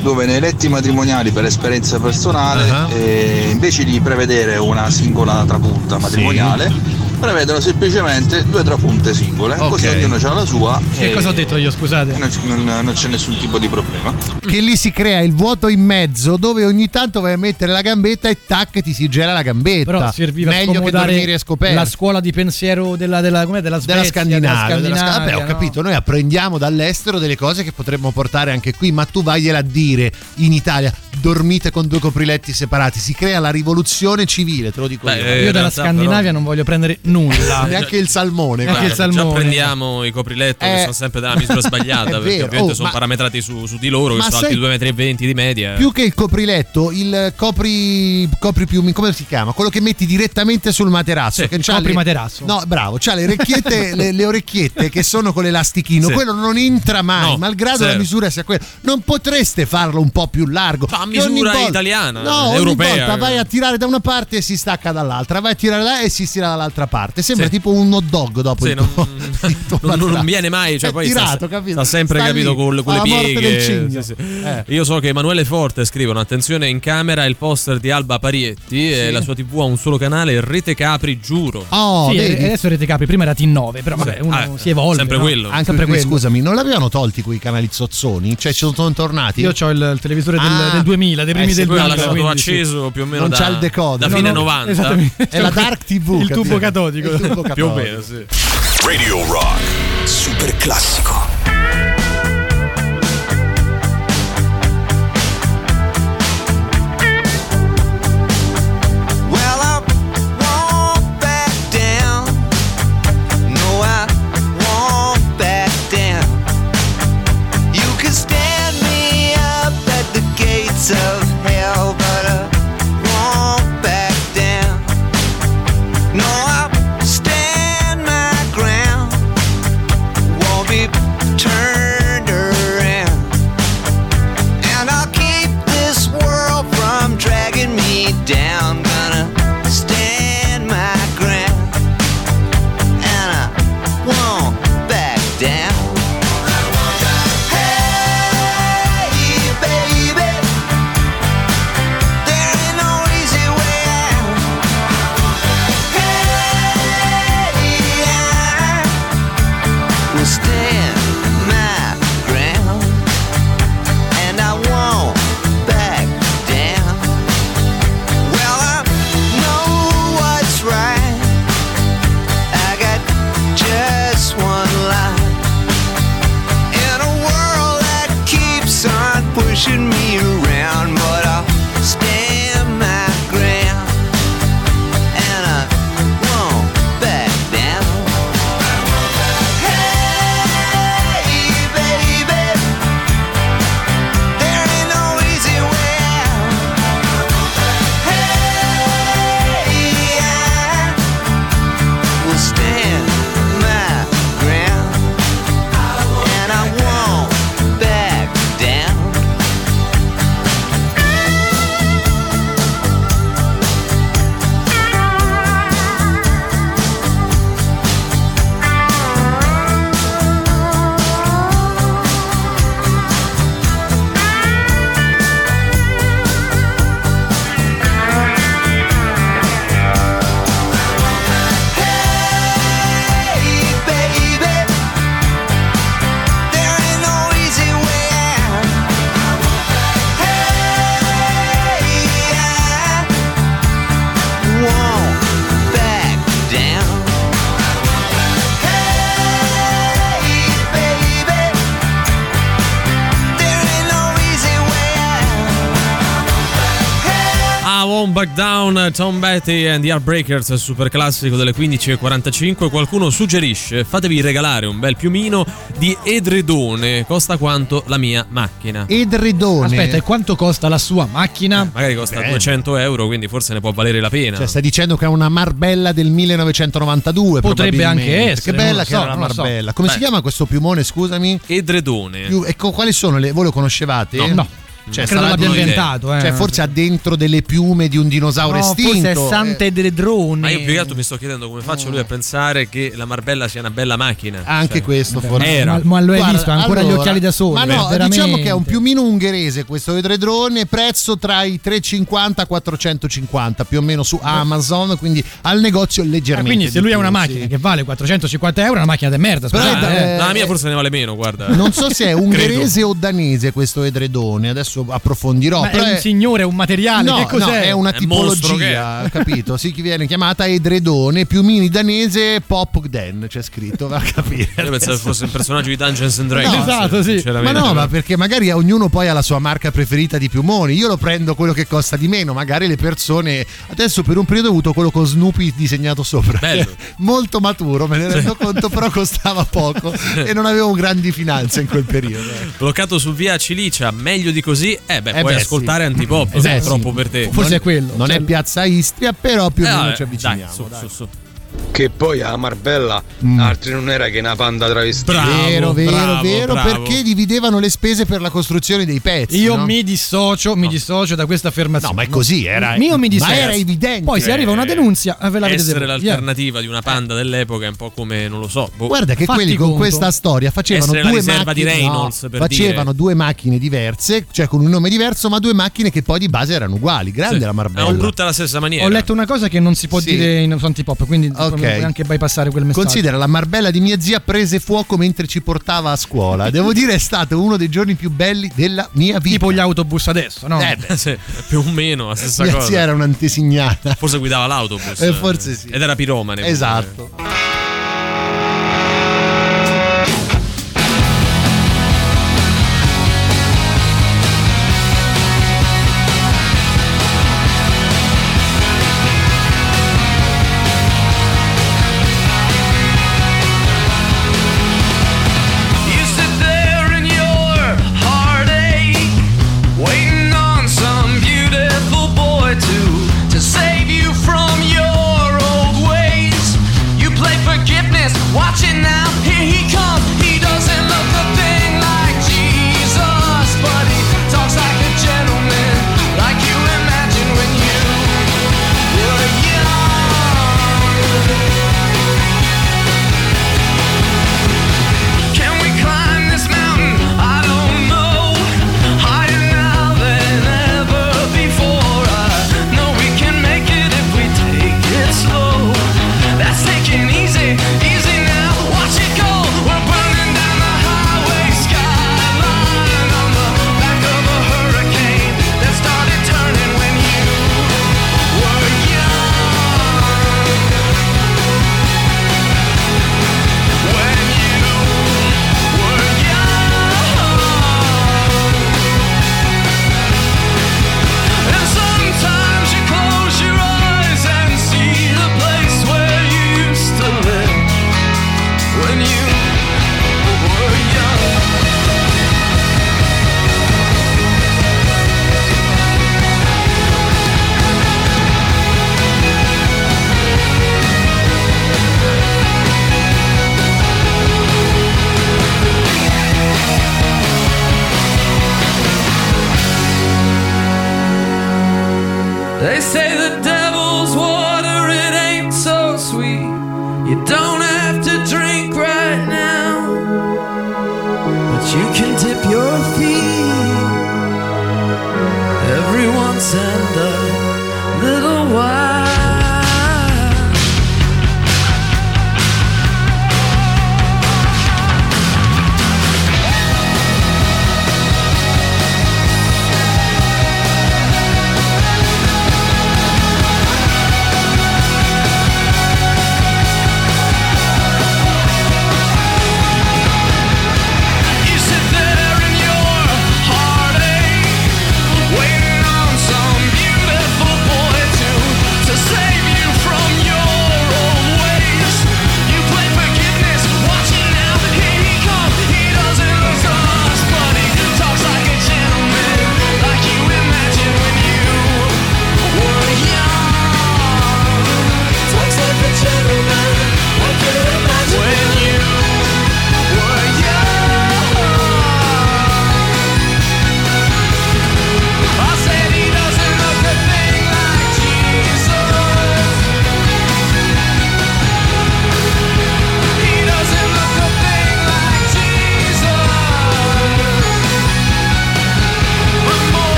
dove nei letti matrimoniali per esperienza personale, Ah. eh, invece di prevedere una singola trapunta matrimoniale, prevedono semplicemente due trapunte singole, così Ok. ognuno ha la sua. Che e cosa ho detto io, scusate? Non, non- non c'è nessun tipo di problema. Che lì si crea il vuoto in mezzo dove ogni tanto vai a mettere la gambetta e tac ti si gela la gambetta. Però serviva a Meglio che dormire scoperto. la scuola di pensiero della, della, com'è, della della Svezia, Scandinavia, della della Sca- Scandinavia, Vabbè, ho no? capito, noi apprendiamo dall'estero delle cose che potremmo portare anche qui, ma tu vagliela a dire in Italia, dormite con due copriletti separati, si crea la rivoluzione civile, te lo dico Beh, io. eh, Io dalla Scandinavia non voglio prendere nulla. Neanche il salmone. Neanche il guarda. Già salmone. prendiamo i copriletti che Eh, sono sempre della misura sbagliata perché vero. ovviamente Oh, sono ma- parametrati su, su di loro che sono alti 2,20 m di media. Più che il copriletto, il copri, copri piumi, come si chiama? Quello che metti direttamente sul materasso. Sì, che c'ha copri le- materasso. No, bravo, c'ha le orecchiette, le, le orecchiette che sono con l'elastichino. Sì. Quello non entra mai, No, malgrado zero. la misura sia quella. Non potreste farlo un po' più largo. Ma Che misura volta- italiana, No, ogni europea. volta vai a tirare da una parte e si stacca dall'altra, vai a tirare là e si stira dall'altra parte. Sembra Sì. tipo un hot dog dopo Sì, il non, tuo- il tuo non- non viene mai, cioè È poi tirato, sta, capito? sta sempre Sta capito lì, con, con le pieghe. Sì, sì. Eh. Io so che Emanuele Forte scrivono: attenzione in camera il poster di Alba Parietti e la sua TV ha un solo canale, Rete Capri, giuro. Oh, sì, adesso Rete Capri, prima era T9, però vabbè, uno Ah, si evolve. sempre no? quello. Anche Sempre qui, quello. scusami, non l'avevano tolti quei canali zozzoni? Cioè ci sono tornati? Io ho il, il televisore del, Ah. del 2000, dei primi Eh del Poi 2000. l'ha sì. acceso più o meno Non da, c'ha il decoder. da No, fine no, 90. esattamente. È la Dark TV. Il tubo catodico. Il tubo Più o catodico. meno, sì. Radio Rock. Super classico. one. Won't Back Down, Tom Betty and the Heartbreakers, super classico delle 15.45. Qualcuno suggerisce: fatevi regalare un bel piumino di edredone, costa quanto la mia macchina. Edredone. Aspetta, e quanto costa la sua macchina? Magari costa Bene. 200 euro, quindi forse ne può valere la pena. Cioè, stai dicendo che è una Marbella del 1992? Potrebbe anche essere, Che bella che so, era la lo so. Marbella. Come si Beh. chiama questo piumone, scusami? Edredone. Ecco, quali sono le. Voi lo conoscevate? No. No. Cioè, Credo l'abbia di- inventato, eh. Cioè, forse ha dentro delle piume di un dinosauro No, estinto. forse è eh. Sante delle droni. Ma io più che altro mi sto chiedendo come faccia lui a pensare che la Marbella sia una bella macchina. Anche Cioè, questo forse. Era. Ma, ma lo hai Guarda, visto? Ha ancora gli allora, occhiali da sole. Ma no, veramente. diciamo che è un piumino ungherese questo edredone, prezzo tra i 3,50 e 450 più o meno su Amazon, quindi al negozio Ah, leggermente. quindi se lui ha una macchina sì. che vale 450 euro, è una macchina di merda. Però eh. No, la mia forse ne vale meno, guarda. Non so se è ungherese o danese questo edredone, adesso approfondirò. Ma però è un signore, è un materiale, No, che cos'è? no, è una È tipologia, capito? Sì, che viene chiamata edredone, piumini danese Pop Den, c'è scritto, va a capire. Io pensavo fosse un personaggio di Dungeons and Dragons. No, esatto, sì. Ma no, ma perché magari ognuno poi ha la sua marca preferita di piumoni. Io lo prendo quello che costa di meno. Magari le persone. Adesso per un periodo ho avuto quello con Snoopy disegnato sopra. Bello. Molto maturo, me ne rendo conto, però costava poco e non avevo grandi finanze in quel periodo. eh. Bloccato su via Cilicia, meglio di così? Eh beh, Eh puoi beh, ascoltare sì. Antipop, Esatto, è sì. troppo per te. Forse Non- è quello. Non Cioè, è Piazza Istria, però più o Eh, meno ci avviciniamo. Dai, su, dai. su, su. Che poi a Marbella Mm. altri non era che una panda travestita. Bravo, vero, vero, bravo, vero, bravo. perché dividevano le spese per la costruzione dei pezzi. Io no? mi dissocio, mi dissocio da questa affermazione. No, ma è così, era- Io mi ma dissocio. era evidente. Poi se arriva una denuncia, eh, ve la vedete Essere l'alternativa di una panda dell'epoca è un po' come, non lo so. boh. Guarda che Fatti quelli con conto. questa storia facevano Essere la due macchine, di Reynolds, no, per facevano dire. due macchine diverse, cioè con un nome diverso, ma due macchine che poi di base erano uguali. Grande Sì. la Marbella. È brutta alla stessa maniera. Ho letto una cosa che non si può Sì. dire in antipop, quindi Ok. puoi anche bypassare quel messaggio. Considera la Marbella di mia zia prese fuoco mentre ci portava a scuola. Devo dire è stato uno dei giorni più belli della mia vita. Tipo gli autobus adesso, no? Eh, beh, Sì, più o meno la stessa mia cosa. zia era un'antesignata. Forse guidava l'autobus. Eh, forse sì. Ed era piromane. pure. Esatto. You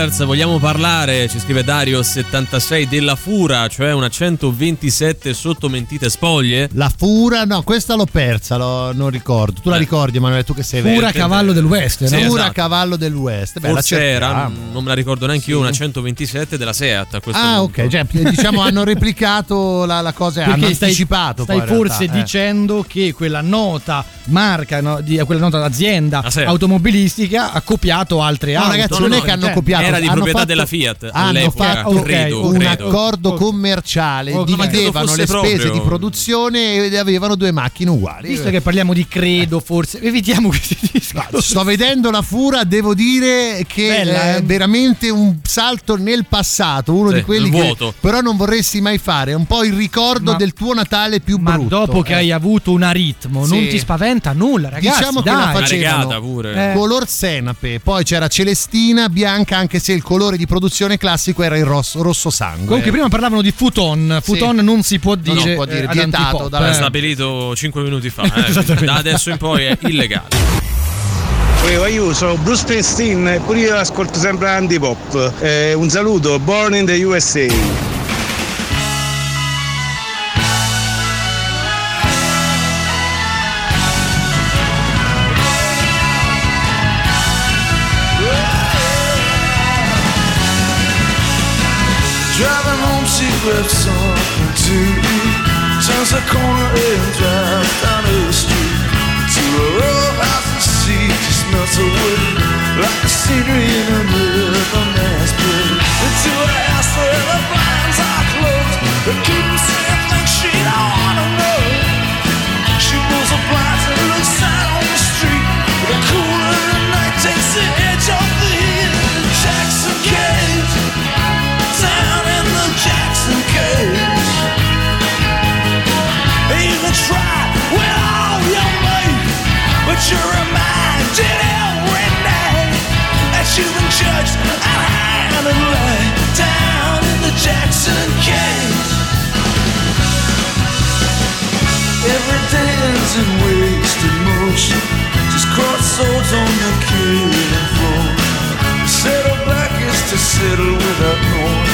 Killers, vogliamo parlare, ci scrive Dario76, della Fura, cioè una 127 sotto mentite spoglie? La Fura, no, questa l'ho persa, lo- non ricordo. Tu la Eh. ricordi, Emanuele, tu che sei Fura cavallo del West, Sì, no? Fura esatto. cavallo del West. Beh, la Forse era, cerchiamo. non me la ricordo neanche io, una 127 della Seat a questo Ah, punto. ok, cioè, diciamo hanno replicato la, la cosa, hanno Perché stai, anticipato. stai forse realtà, eh. dicendo che quella nota marca, no, di, quella nota azienda Ah, sì. automobilistica ha copiato altre No, auto. ragazzi, no, non no, è che hanno copiato, era di hanno proprietà fatto- della Fiat Hanno fatto credo, un credo. accordo commerciale, Oh, ma dividevano le spese proprio- di produzione ed avevano due macchine uguali. Visto che parliamo di credo, forse evitiamo questi discorsi. Sto vedendo la Fura, devo dire che Bella, è eh? veramente un salto nel passato, uno Sì, di quelli che vuoto. però non vorresti mai fare, è un po' il ricordo Ma- del tuo Natale più Ma brutto. dopo che eh. hai avuto un aritmo, non Sì. ti spaventa nulla, ragazzi. Diciamo che dai. la Una facevano pure. Eh. color senape, poi c'era celestina, bianca, anche se il colore di produzione classico era il rosso, rosso sangue. Comunque prima parlavano di futon, futon non si può Non dire, si può dire, eh, vietato dalla- eh. stabilito 5 minuti fa, eh. Da adesso in poi è illegale. Io sono Bruce Springsteen e pure io ascolto sempre Antipop. Eh, un saluto, Born in the USA. Turns the corner and drives down the street to a row house and she just melts away like the scenery in a river mass play. Into a house where the blinds are closed. Judged and hand and laid down in the Jackson cage. Every day ends in wasted motion, just crossroads on the killing floor. Settle back is to settle without knowing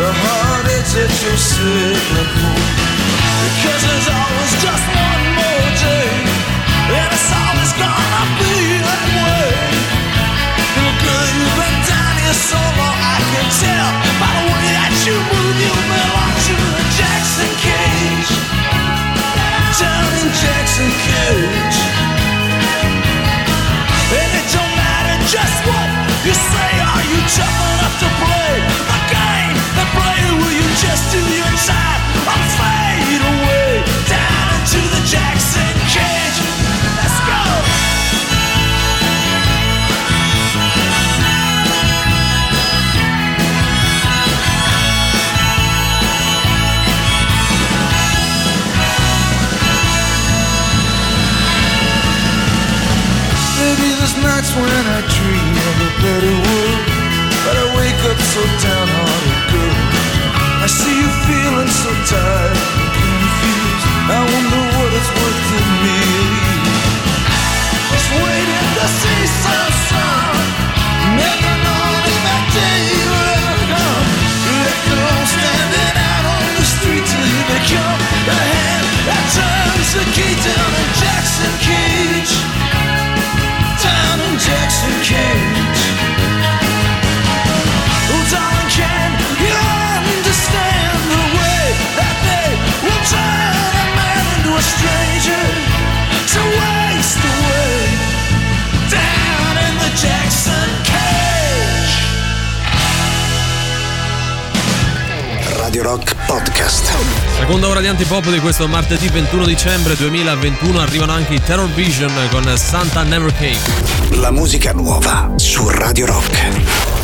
the heartaches that you're settling for. Because there's always just tough enough Seconda ora di antipop di questo martedì 21 dicembre 2021 arrivano anche i Terror Vision con Santa Never Came. La musica nuova su Radio Rock.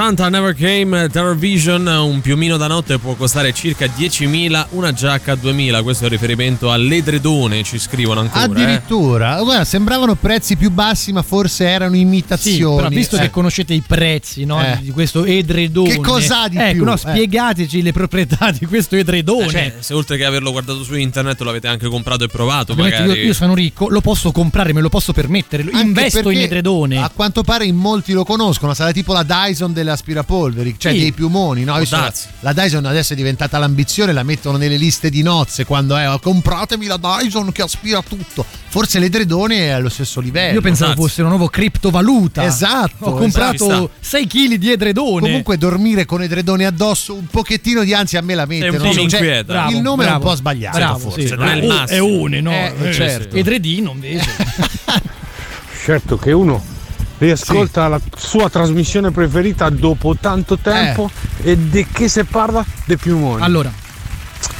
Santa Never Came Terror Vision, un piumino da notte può costare circa 10.000, una giacca 2.000. Questo è un riferimento all'edredone, ci scrivono ancora. eh. Addirittura, guarda, sembravano prezzi più bassi, ma forse erano imitazioni. Sì, però visto Eh. che conoscete i prezzi no, Eh. di questo edredone, Che cos'ha di ecco, più? no, Eh. spiegateci le proprietà di questo edredone. Eh, cioè, se oltre che averlo guardato su internet lo avete anche comprato e provato, Ovviamente magari. io, io sono ricco, lo posso comprare, me lo posso permettere, Anche investo in edredone. A quanto pare in molti lo conoscono, sarà tipo la Dyson delle aspirapolveri, cioè Sì. dei piumoni, no? Darsi. la Dyson adesso è diventata l'ambizione, la mettono nelle liste di nozze quando è "Oh, compratemi la Dyson che aspira tutto. Forse l'edredone è allo stesso livello. Io pensavo Esatto. fosse una nuova criptovaluta. Esatto, Ho comprato esatto. 6 kg di edredone. Comunque dormire con edredone addosso un pochettino di ansia a me la mette. È un non po' so, cioè. Bravo, il nome è un bravo. po' sbagliato Bravo, forse. sì. non è il massimo. È une, no? Eh, Eh, certo. Edredino invece. Certo che uno riascolta la sua trasmissione preferita dopo tanto tempo e di che si parla? Dei piumoni. allora,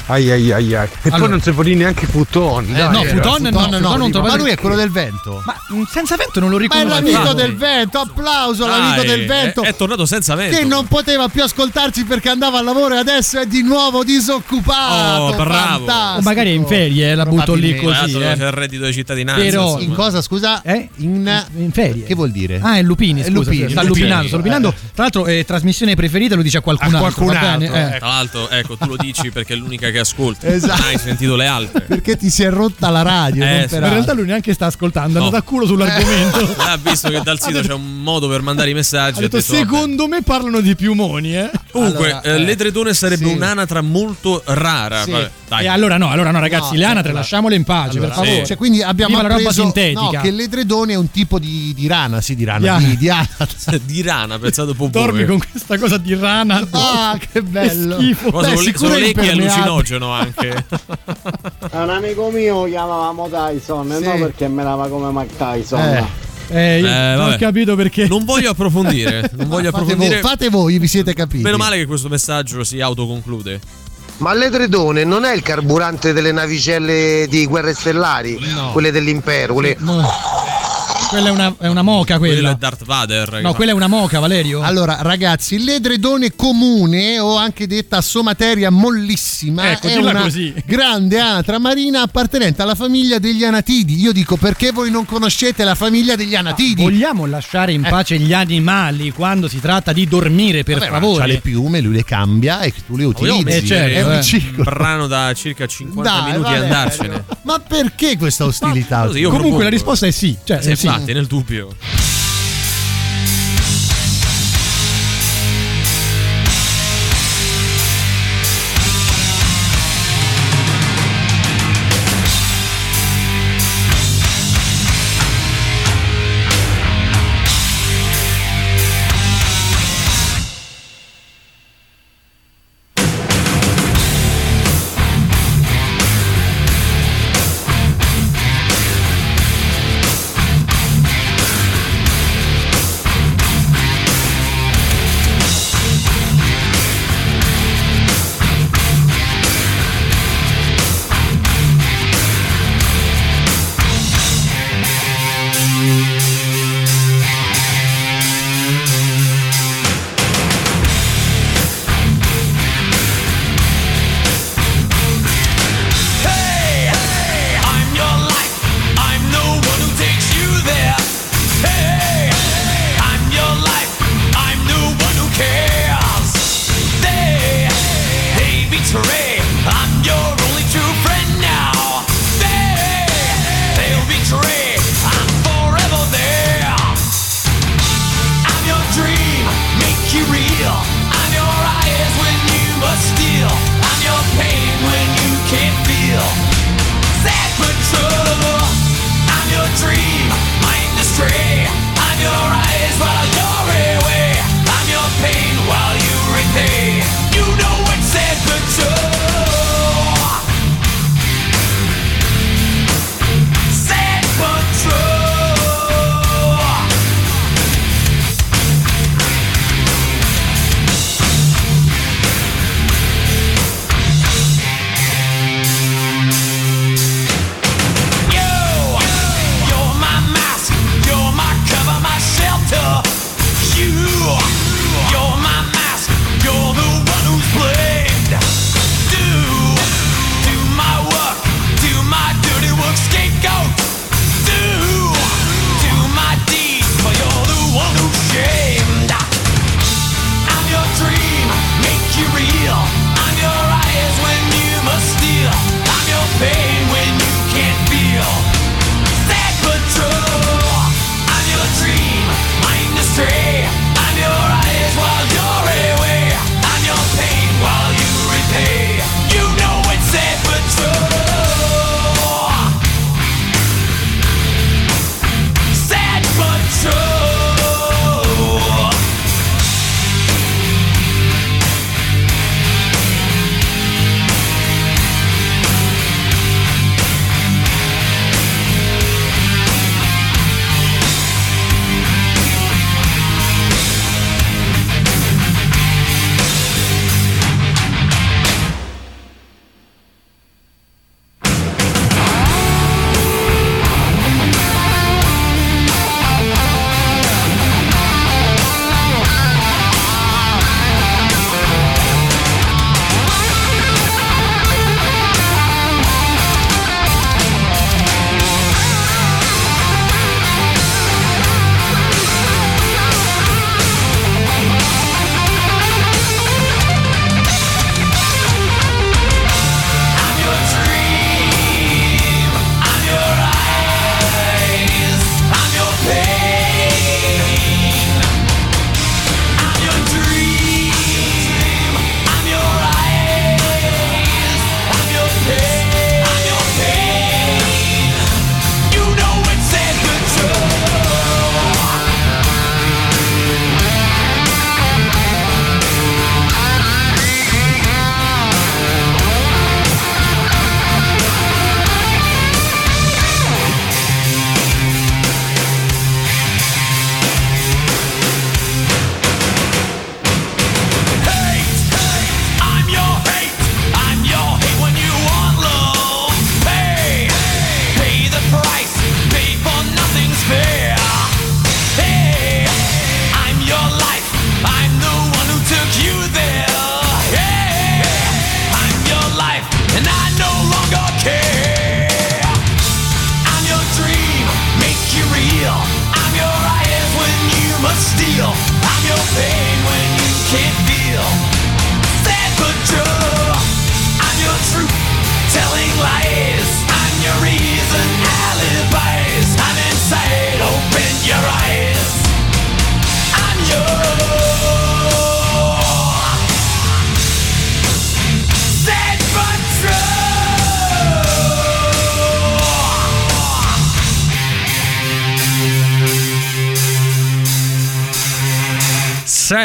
Ai ai ai ai. E Allora. poi non si può dire neanche futon. Eh, dai, no, eh. futon no, futon non dico, trovo- ma lui è quello del vento. ma mm, senza vento non lo Ma è riconosco. l'amico del vento, applauso all'amico del vento. È, è tornato senza vento. che non poteva più ascoltarci perché andava al lavoro e adesso è di nuovo disoccupato. Oh, bravo. Fantastico. O magari è in ferie, eh, la butto lì così. Eh. c'è il reddito di cittadinanza. Però-. In cosa, scusa? Eh? In, In ferie. Che vuol dire? Ah, è Lupini, È scusa, Lupini, sta lupinando, sta lupinando. Tra l'altro, eh, trasmissione preferita lo dice a qualcun altro. qualcun altro? Eh. Tra l'altro, ecco, tu lo dici perché è l'unica che ascolta. Esatto. Non hai sentito le altre. Perché ti si è rotta la radio. Eh, non sì. in realtà lui neanche sta ascoltando, è No. andato a culo sull'argomento. Ha visto che dal sito c'è un modo per mandare i messaggi. Ha detto, vabbè. secondo me parlano di piumoni, eh. Comunque, Allora, eh, eh, l'edredone sarebbe sì. un'anatra molto rara. Sì. Vabbè, dai. E allora no, allora no, ragazzi, No, le anatre allora- lasciamole in pace, Allora, per favore. Cioè, quindi abbiamo Viva la roba appreso sintetica. no, che l'edredone è un tipo di, di rana, sì, di rana, Di di, anatra. di rana, pensato po' Dormi con questa cosa di rana. Ah, che bello. Che schifo. Cosa Beh, sono è lecchi impermeabile. Allucinogeno anche. Un amico mio chiamavamo Tyson, Sì. no perché me lava come Mike Tyson. Eh. Eh, io Eh, non ho capito perché. Non voglio approfondire. Non voglio Fate approfondire. voi, fate voi, vi siete capiti. Meno male che questo messaggio si autoconclude. Ma l'edredone non è il carburante delle navicelle di guerre stellari, quelle dell'impero, quelle... Quella è una, è una moca Quello quella. è Darth Vader. No, fa- quella è una moca, Valerio. Allora, ragazzi, l'edredone comune, o anche detta somateria mollissima, Ecco, è una così. grande anatra marina appartenente alla famiglia degli anatidi. Io dico, perché voi non conoscete la famiglia degli anatidi? Vogliamo lasciare in pace gli animali quando si tratta di dormire, per Vabbè, ma favore? c'ha le piume, lui le cambia e tu le utilizzi. mettere certo, è un eh. un ciclo. brano da circa 50 Dai, minuti e Valerio. andarcene. Ma perché questa ostilità? Così io Comunque propongo. la risposta è sì. Cioè, Sì, eh, sì. infatti, nel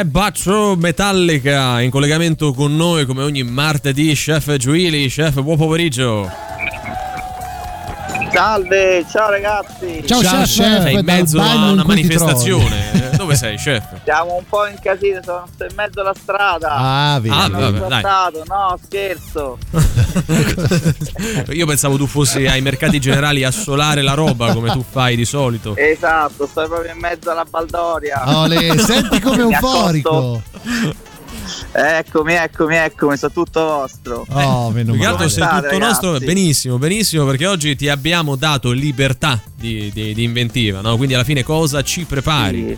dubbio. Sebaccio Metallica in collegamento con noi come ogni martedì, chef Giuili, chef, buon pomeriggio. Salve, ciao ragazzi. Ciao, chef, sei in mezzo a una manifestazione. Eh, Dove sei, chef? Siamo un po' in casino, sono sto in mezzo alla strada. Ah, vedi. Ah, Sono vabbè, dai. no, scherzo. Io pensavo tu fossi ai mercati generali a solare la roba come tu fai di solito. Esatto, sto proprio in mezzo alla baldoria. Ole, senti come euforico. Eccomi, eccomi, eccomi, sono tutto vostro. Oh, meno Più che altro sei tutto nostro, ragazzi? benissimo, benissimo, perché oggi ti abbiamo dato libertà di, di- di inventiva, no? Quindi alla fine cosa ci prepari?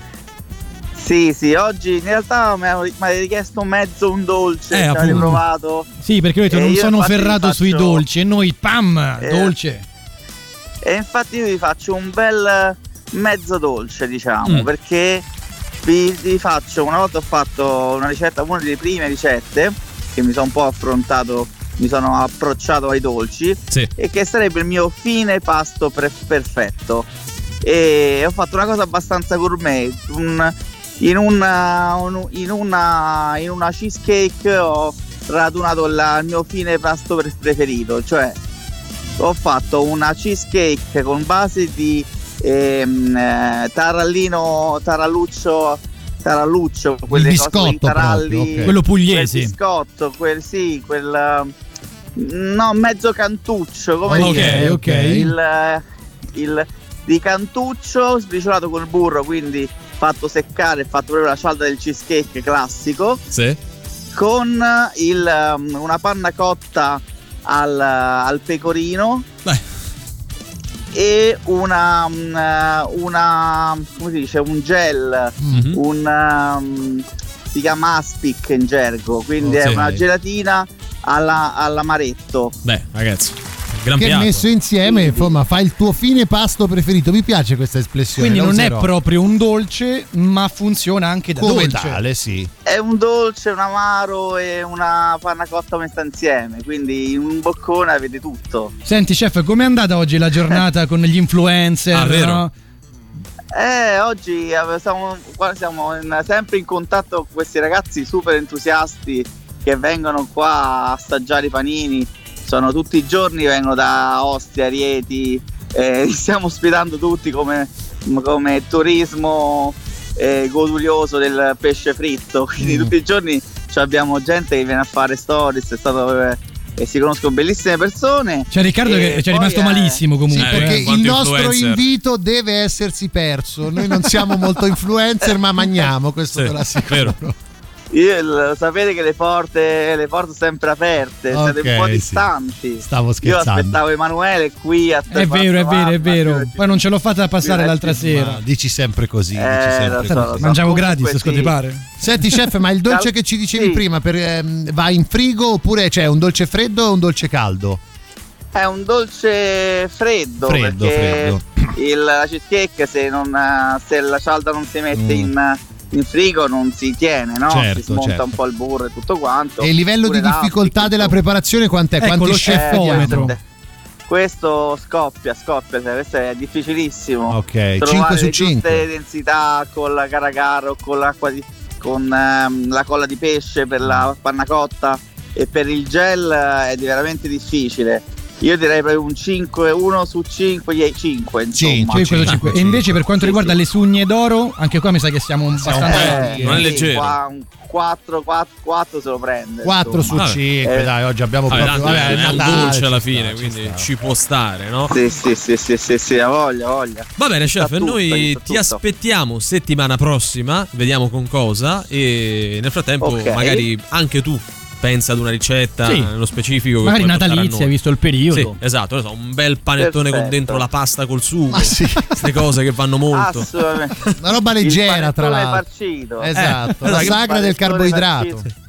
Sì, sì, oggi in realtà mi avete richiesto mezzo un dolce, Eh, ci avete appunto. provato. Sì, perché ho detto non sono ferrato vi sui faccio- dolci e noi pam, Eh. dolce. E infatti io vi faccio un bel mezzo dolce, diciamo, Mm. perché vi, vi faccio, una volta ho fatto una ricetta, una delle prime ricette, che mi sono un po' affrontato, mi sono approcciato ai dolci, Sì. e che sarebbe il mio fine pasto pre- perfetto. E ho fatto una cosa abbastanza gourmet, un- in, una, un- in, una, in una cheesecake ho radunato la- il mio fine pasto pre- preferito, cioè ho fatto una cheesecake con base di ehm, eh, tarallino, taralluccio, taralluccio, quelle cose, taralli, proprio, ok. Quello pugliese. quel biscotto, quel sì, quel no, mezzo cantuccio, come Ok, dire, ok. il, eh, il di cantuccio sbriciolato col burro, quindi fatto seccare, fatto proprio la cialda del cheesecake classico Sì. con il, um, una panna cotta al, al pecorino e una, um, una come si dice un gel Mhm. un um, si chiama aspic in gergo quindi Oh, è sì. una gelatina alla, all'amaretto Beh, ragazzi, gran Che piatto. messo insieme, insomma, fa il tuo fine pasto preferito. Mi piace questa espressione. Quindi non è userò. proprio un dolce, ma funziona anche da come dolce. tale, sì. è un dolce, un amaro e una panna cotta messa insieme quindi in un boccone avete tutto Senti, chef, com'è andata oggi la giornata con gli influencer? Ah, vero? no? Eh, oggi eh, siamo, qua siamo in- sempre in contatto con questi ragazzi super entusiasti che vengono qua a assaggiare i panini. Sono tutti i giorni, vengono da Ostia, Rieti, eh, li stiamo ospitando tutti come, come turismo eh, godurioso del pesce fritto. Quindi Mm. tutti i giorni ci abbiamo gente che viene a fare stories, è stato, eh, e si conoscono bellissime persone. C'è Riccardo che ci è rimasto eh, malissimo comunque. Sì, perché eh. il nostro invito deve essersi perso. Noi non siamo molto influencer, ma mangiamo, questo te lo assicuro. Io lo sapete che le porte, le porte sono sempre aperte, siete un po' sì. distanti. Stavo Io scherzando. aspettavo Emanuele qui a È vero, è vero, è vero. Poi non ce l'ho fatta passare l'altra sera. Ma dici sempre così. dici Eh, sempre lo così. so, lo so. Mangiamo Comunque gratis, sì. ascolti pare. Senti, chef, ma il dolce che ci dicevi sì. prima per, ehm, va in frigo oppure c'è un dolce freddo o un dolce caldo? È un dolce freddo, Freddo, perché il, la cheesecake se, non, se la cialda non si mette Mm. in, in frigo non si tiene, no? Certo, si smonta certo. un po' il burro e tutto quanto. E il livello di difficoltà della preparazione quant'è? Ecco, Quanti diamo? Questo scoppia, scoppia, cioè, questo è difficilissimo. Ok, Trovare 5 su le giuste 5. densità con la caracara o con l'acqua di, con ehm, la colla di pesce per la panna cotta e per il gel eh, è veramente difficile. Io direi proprio un 5, 1 su 5, 5 insomma. Cinque su cinque. E invece per quanto riguarda le sugne d'oro, anche qua mi sa che siamo abbastanza... Eh, non è sì, leggero. qua un 4, 4, 4 se lo prende. 4 su insomma. 5, Eh, dai, oggi abbiamo Vabbè, proprio vabbè, è, un dolce alla fine, ci quindi sta. ci può stare, no? Sì, sì, sì, sì, sì, sì, ha voglia, voglia. Va bene, chef, tutto, noi ti aspettiamo settimana prossima, vediamo con cosa e nel frattempo Ok. magari anche tu pensa ad una ricetta Sì. nello specifico che Magari natalizia, visto il periodo. Sì, esatto, so, un bel panettone con Perfetto. dentro la pasta col sugo. Ma sì. Queste cose che vanno molto. Assolutamente. Una roba leggera, Il tra l'altro. farcito. Esatto, Eh, la il sagra del carboidrato. farcito.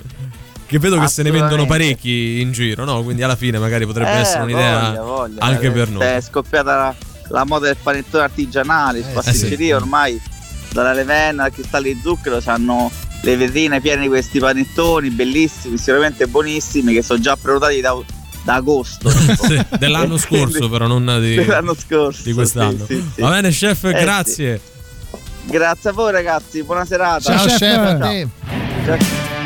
Che vedo che se ne vendono parecchi in giro, no? Quindi alla fine magari potrebbe Eh, essere un'idea voglia, voglia. anche Eh, per noi. È scoppiata la, la moda del panettone artigianale, le pasticcerie sì. ormai dalla Levenna al cristallo di zucchero hanno le vetrine piene di questi panettoni bellissimi, sicuramente buonissimi che sono già prenotati da, da agosto. Sì, dell'anno scorso, però non di, dell'anno scorso di quest'anno. sì, sì, sì. Va bene, chef, Eh, grazie. Grazie a voi ragazzi, buona serata. Ciao, Ciao, chef, chef. a te. Ciao.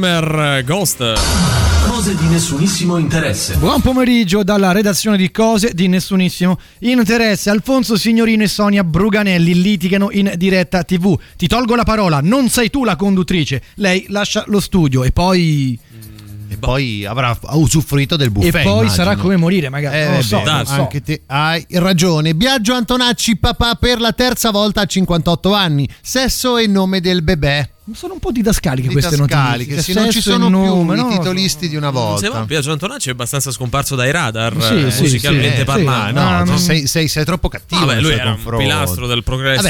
Square Hammer Ghost. Cose di nessunissimo interesse. Buon pomeriggio dalla redazione di Cose di Nessunissimo Interesse. Alfonso Signorino e Sonia Bruganelli litigano in diretta TV. Ti tolgo la parola, non sei tu la conduttrice. Lei lascia lo studio e poi. E poi avrà usufruito del buffet. e poi immagino. sarà come morire, magari. Eh, non lo so, beh, non lo so. anche te hai ragione. Biagio Antonacci, papà per la terza volta a 58 anni. Sesso e nome del bebè. Sono un po' didascaliche queste Didascaliche, notizie. sì, non ci sono nome, più no? i titolisti di una volta. Se va, Biagio Antonacci è abbastanza scomparso dai radar, Sì, eh, sì, musicalmente sì, parlando. sì, no, no, sei, sei- sei troppo cattivo. Vabbè, nei lui era un pilastro del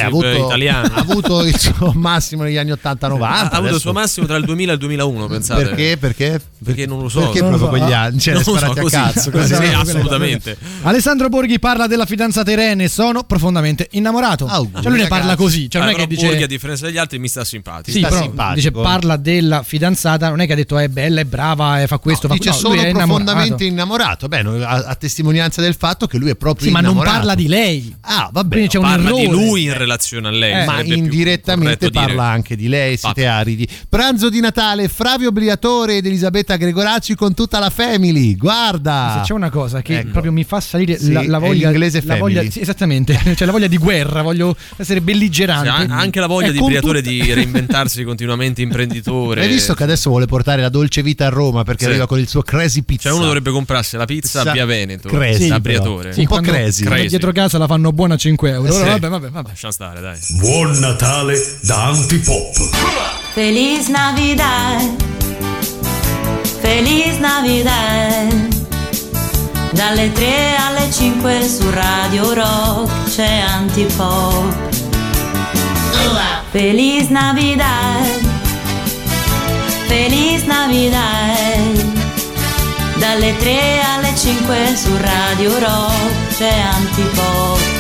avuto, italiano. Ha avuto il suo massimo negli anni 80-90. Ha avuto il suo massimo tra il 2000 e il 2001, pensate. Perché? Perché? Perché non lo so. Perché proprio so. quegli anni? Cioè, Non so, sparate a così. cazzo. così. Sì, assolutamente. Alessandro Borghi parla della fidanzata Irene. Sono profondamente innamorato. Cioè, lui ne parla così. Cioè, non è che però dice. Borghi, a differenza degli altri, mi sta simpatico. Però simpatico. dice parla della fidanzata, non è che ha detto è bella, è brava, eh, fa questo, fa Dice no, sono lui è profondamente innamorato. innamorato. Beh, no, a, a testimonianza del fatto che lui è proprio Sì, ma non innamorato. parla di lei. Ah, vabbè. Quindi c'è un Parla di errore. lui in relazione a lei. Eh, ma indirettamente corretto dire. parla anche di lei, siete aridi. Pranzo di Natale, Flavio Briatore ed Elisabetta Gregorazzi con tutta la family. Guarda! Se c'è una cosa che Ecco. proprio mi fa salire Sì, la, la è voglia l'inglese la voglia, sì, esattamente, cioè la voglia di guerra, voglio essere belligerante. Sì, ha- anche la voglia È di con Briatore di reinventarsi continuamente imprenditore. Hai visto che adesso vuole portare la dolce vita a Roma perché Sì. arriva con il suo crazy pizza. Cioè uno dovrebbe comprarsi la pizza a Via Veneto Crazy, da però. Briatore. Sì, un po' quando- crazy. quando dietro casa la fanno buona a 5 euro. Eh, Allora, sì. vabbè, vabbè, vabbè. Lascia stare, dai. Buon Natale da Antipop. Feliz Navidad, Feliz Navidad. Dalle 3 alle 5 su Radio Rock c'è Antipop. Feliz Navidad, Feliz Navidad. Dalle 3 alle 5 su Radio Rock c'è Antipop.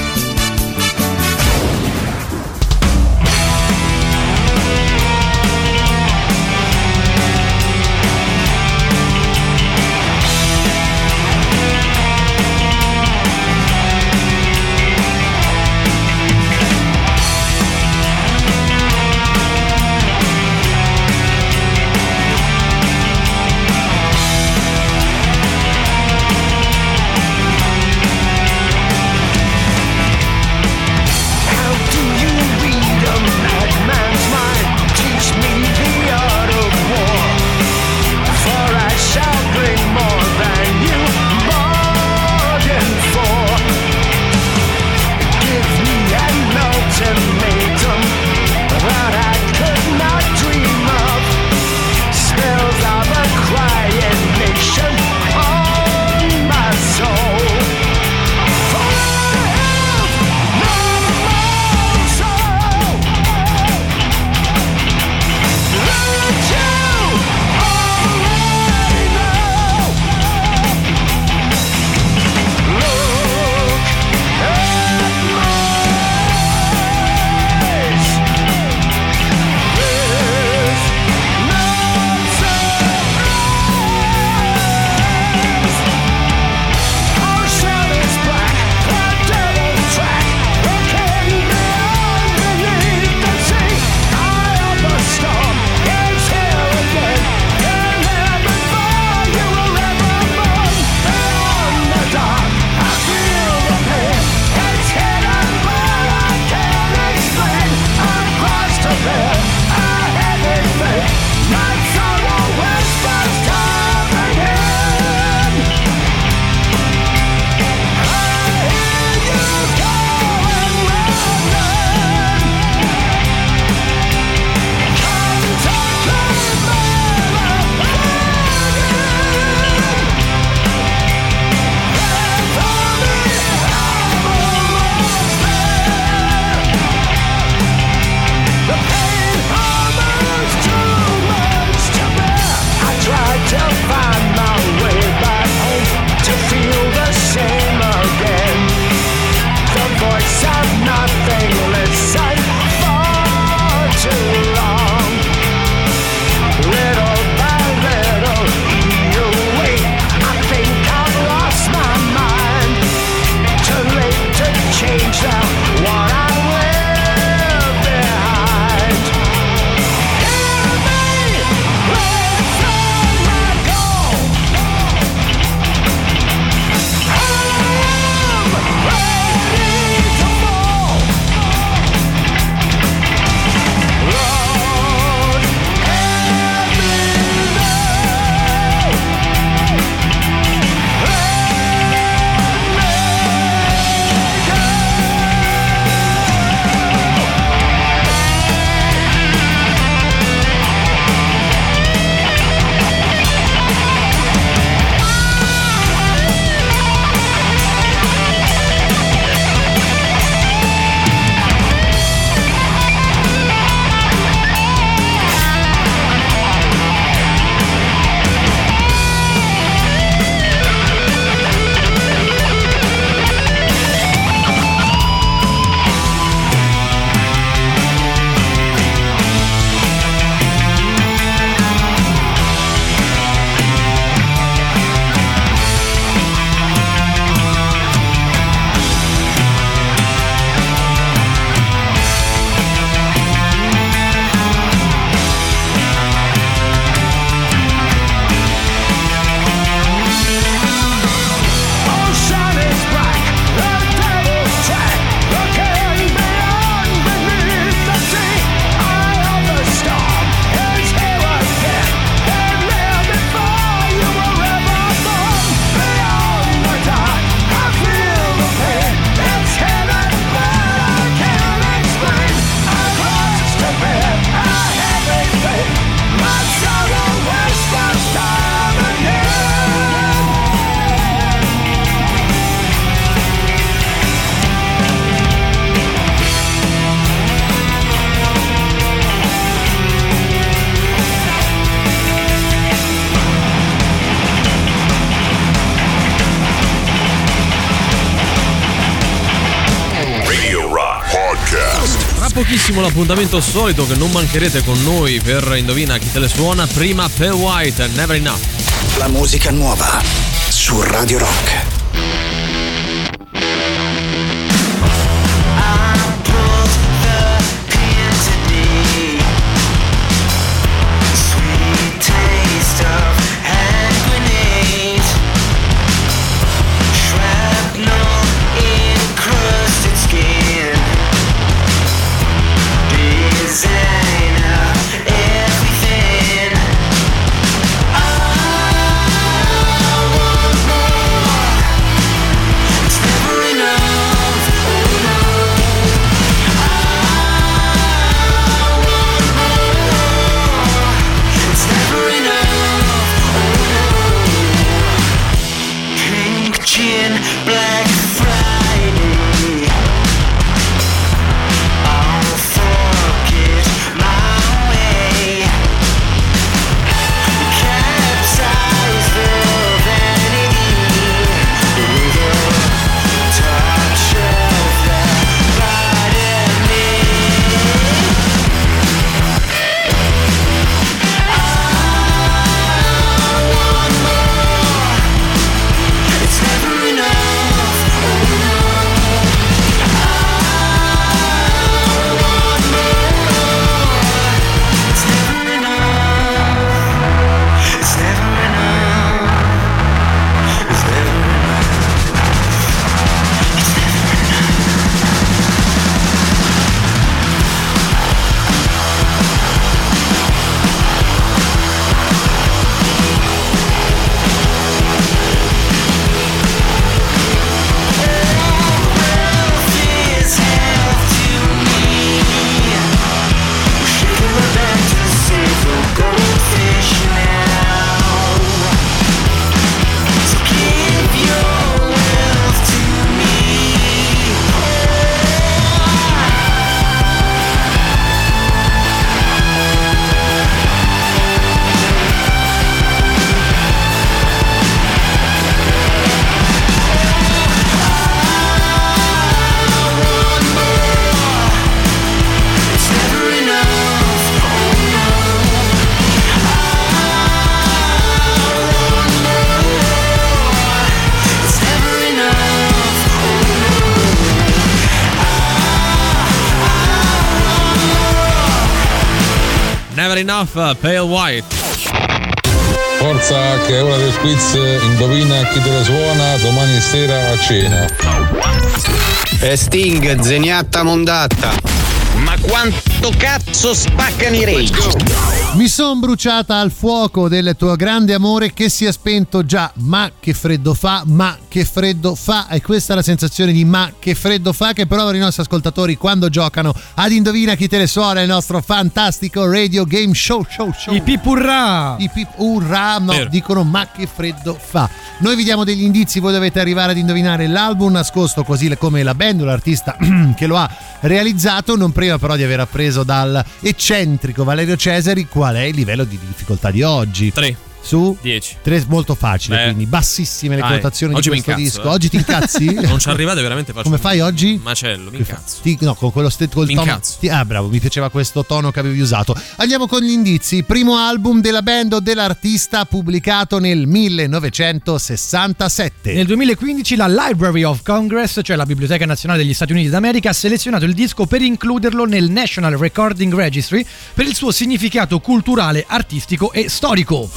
Pochissimo l'appuntamento solito che non mancherete con noi per Indovina chi te le suona. Prima Pale White, Never Enough. La musica nuova su Radio Rock. Enough, Pale White. Forza che è ora del quiz, indovina chi te la suona domani sera a cena. E Sting, zeniatta mondatta. Ma quanto cazzo spaccano i rage? Mi son bruciata al fuoco del tuo grande amore che si è spento già. Ma che freddo fa, ma che freddo fa. E questa è la sensazione di ma che freddo fa che provano i nostri ascoltatori quando giocano ad Indovina chi te le suona il nostro fantastico radio game show. show, show. I pip urrà. I pip urrà, no, Vero. dicono ma che freddo fa. Noi vi diamo degli indizi, voi dovete arrivare ad indovinare l'album nascosto così come la band o l'artista che lo ha realizzato, non prima però di aver appreso dal eccentrico Valerio Cesari qual è il livello di difficoltà di oggi. 3 su 10. 3 molto facile, Beh. quindi bassissime le Dai, quotazioni oggi di questo incazzo, disco. eh. Oggi ti incazzi? non ci arrivate veramente faccio Come fai oggi? Macello, mi incazzo. Ti- no, con quello ste- col Mi tono. incazzo. ti- ah, bravo, mi piaceva questo tono che avevi usato. Andiamo con gli indizi. Primo album della band o dell'artista pubblicato nel 1967. Nel 2015 la Library of Congress, cioè la Biblioteca Nazionale degli Stati Uniti d'America, ha selezionato il disco per includerlo nel National Recording Registry per il suo significato culturale, artistico e storico.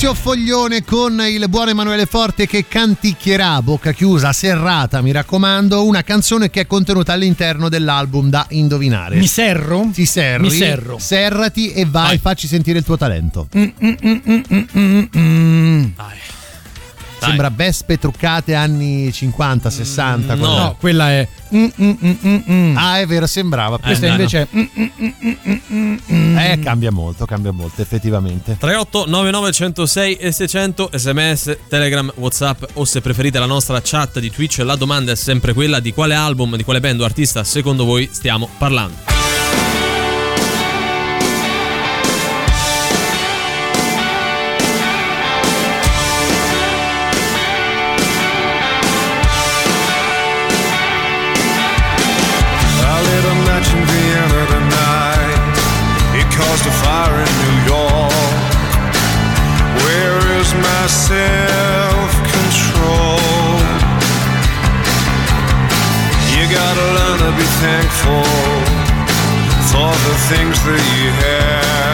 Indizio foglione con il buon Emanuele Forte che canticchierà a bocca chiusa, serrata, mi raccomando, una canzone che è contenuta all'interno dell'album da indovinare. Mi serro? Ti serri. Mi serro. Serrati e vai, facci sentire il tuo talento. Mm, mm, mm, mm, mm, mm, mm. Dai. Sembra Vespe truccate anni 50, 60. no. quella- No, quella è. mm, mm, mm, mm, mm. Ah, è vero, sembrava. Questa dai, invece è. mm, mm, mm, mm, mm, mm, mm. Eh, cambia molto, cambia molto, effettivamente. 38 99 106 e 600 sms, telegram, whatsapp o se preferite la nostra chat di Twitch la domanda è sempre quella di quale album, di quale band o artista secondo voi stiamo parlando. Thankful for the things that you have.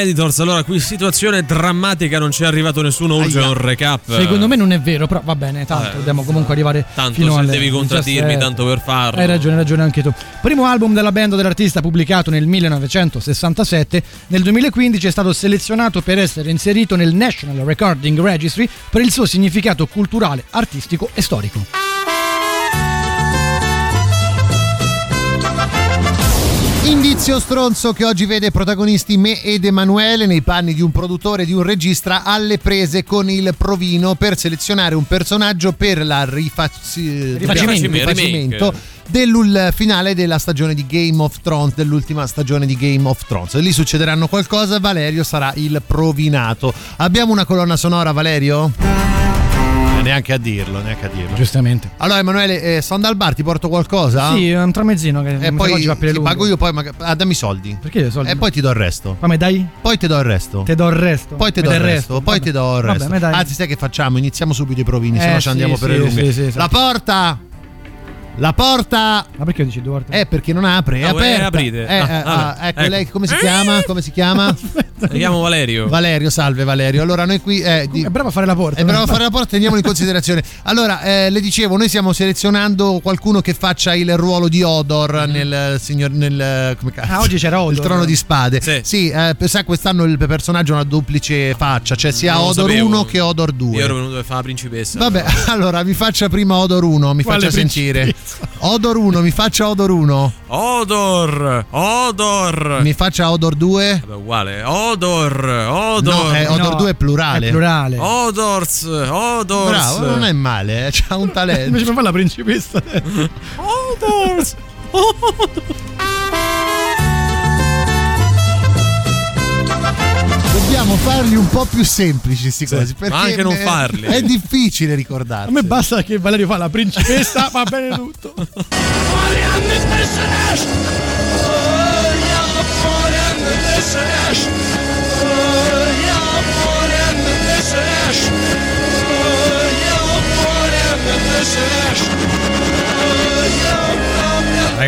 Editors, allora qui situazione drammatica, non ci è arrivato nessuno, urge Aia. un recap. Secondo me non è vero, però va bene, tanto Eh, dobbiamo comunque arrivare Tanto fino se alle devi contraddirmi, 17. tanto per farlo. Hai ragione, hai ragione anche tu. Primo album della band dell'artista pubblicato nel 1967, nel 2015 è stato selezionato per essere inserito nel National Recording Registry per il suo significato culturale, artistico e storico. Indizio stronzo che oggi vede protagonisti me ed Emanuele nei panni di un produttore e di un regista alle prese con il provino per selezionare un personaggio per la rifacci- Rifacimento. rifacimento del finale della stagione di Game of Thrones, dell'ultima stagione di Game of Thrones. Lì succederanno qualcosa, Valerio sarà il provinato. Abbiamo una colonna sonora, Valerio? Neanche a dirlo, neanche a dirlo. Giustamente. Allora, Emanuele, eh, sto andando al bar, ti porto qualcosa? Sì, un tramezzino che E poi oggi va per lunghe. pago io, poi maga- ah, dammi i soldi. Perché i soldi? E poi ti do il resto. Ma me dai? Poi ti do il resto. Te do il resto. Poi ti do il resto, poi Vabbè. ti do il Vabbè, resto. me dai. Anzi, sai che facciamo? Iniziamo subito i provini, Eh, se no ci sì, andiamo sì, per le lunghe. sì, sì, sì. La porta! La porta! Ma perché dici due volte? Eh, perché non apre, è Ah, vuoi- aperta. aprite? Eh, Ah, eh, ah, ecco, Ecco. lei come si chiama? Come si chiama? Mi chiamo Valerio. Valerio, salve Valerio. Allora, noi qui. eh, di- È bravo a fare la porta. È bravo a no? fare la porta, teniamolo in considerazione. Allora, eh, le dicevo, noi stiamo selezionando qualcuno che faccia il ruolo di Odor nel eh, signor. Nel, eh, come cazzo? Ah, oggi c'era Odor. Il trono di spade. Sì. eh, sa, quest'anno il personaggio ha una duplice faccia, cioè sia Non Odor sapevo. 1 che Odor 2. Io ero venuto per fare la principessa. Vabbè, allora mi faccia prima Odor 1, mi Quale faccia sentire. Odor 1, mi faccia Odor 1. Odor! Odor! Mi faccia Odor 2. Vabbè, uguale. Odor! Odor! No, eh, Odor No, 2 è plurale. È plurale. Odors! Odors! Bravo, non è male, eh, c'ha un talento. Invece mi fa la principessa. Odors! Dobbiamo farli un po' più semplici questi cosi. Perché ma anche non farli. È difficile ricordarsi. A me basta che Valerio fa la principessa, va bene tutto.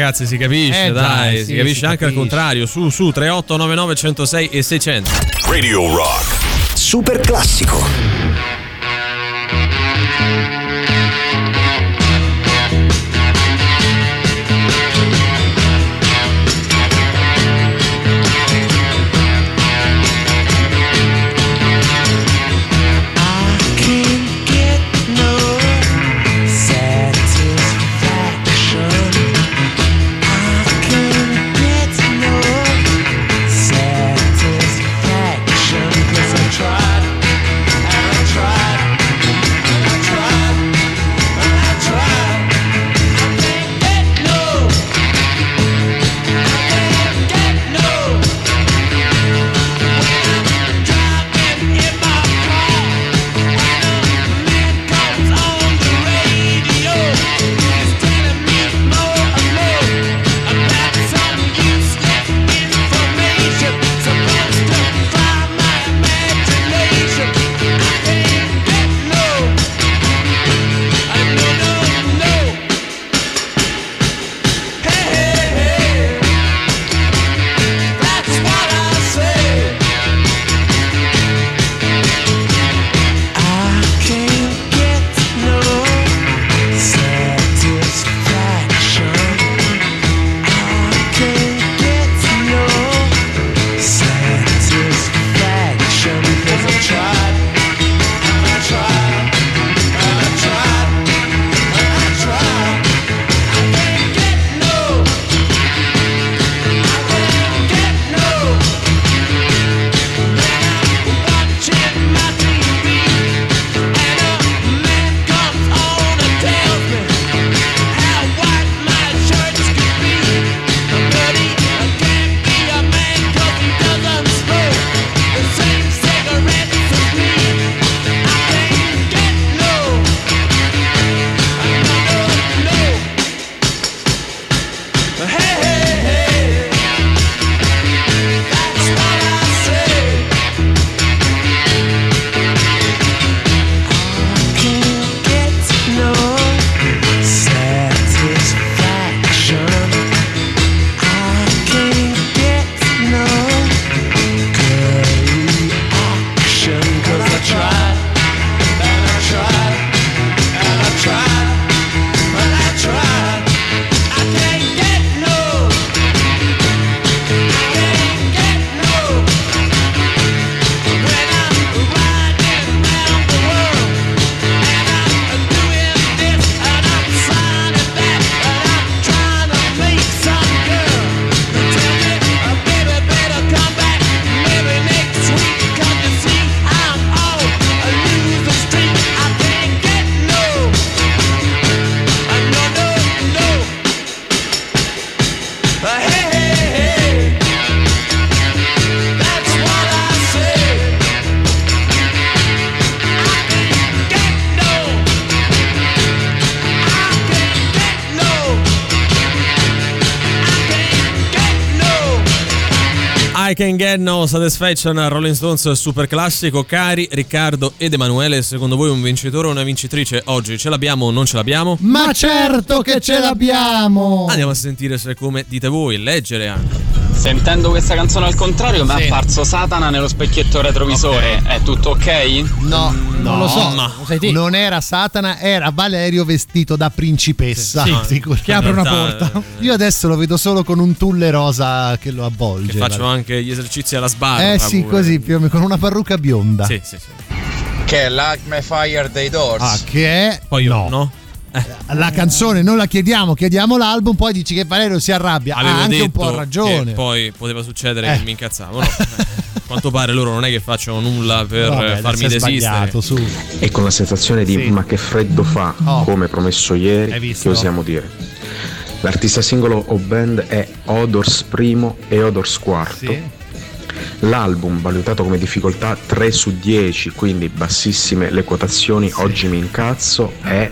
Ragazzi, si capisce, Eh, dai, dai, si sì, capisce si anche al contrario. Su, su, 3899 106 e 600. Radio Rock. Super classico. I Can Get No Satisfaction Rolling Stones super classico. Cari Riccardo ed Emanuele, secondo voi un vincitore o una vincitrice oggi ce l'abbiamo o non ce l'abbiamo? Ma certo che ce l'abbiamo! Andiamo a sentire se come dite voi, leggere anche. Sentendo questa canzone al contrario, mi è apparso Satana nello specchietto retrovisore. È tutto ok? No, non lo so. ma- lo sai te. Non era Satana, era Valerio vestito da principessa. Sì, Sicuro. che apre una porta. Io adesso lo vedo solo con un tulle rosa che lo avvolge. Che faccio anche gli esercizi alla sbarra. Eh sì, pure. così più o meno, con una parrucca bionda. Sì, sì, sì. Che è l'Acme Fire dei Doors. Ah, che è Poi no. no. La canzone non la chiediamo, chiediamo l'album, poi dici che Valerio si arrabbia. Avevo ha anche un po' ragione. che poi poteva succedere Eh. che mi incazzavo. No. Eh, A quanto pare loro non è che facciano nulla per Vabbè, eh, farmi desistere. su. E con la sensazione di Sì. ma che freddo fa, Oh. come promesso ieri, che osiamo dire. L'artista singolo o band è Odors primo e Odors quarto. Sì. L'album, valutato come difficoltà 3 su 10, quindi bassissime le quotazioni, oggi mi incazzo, è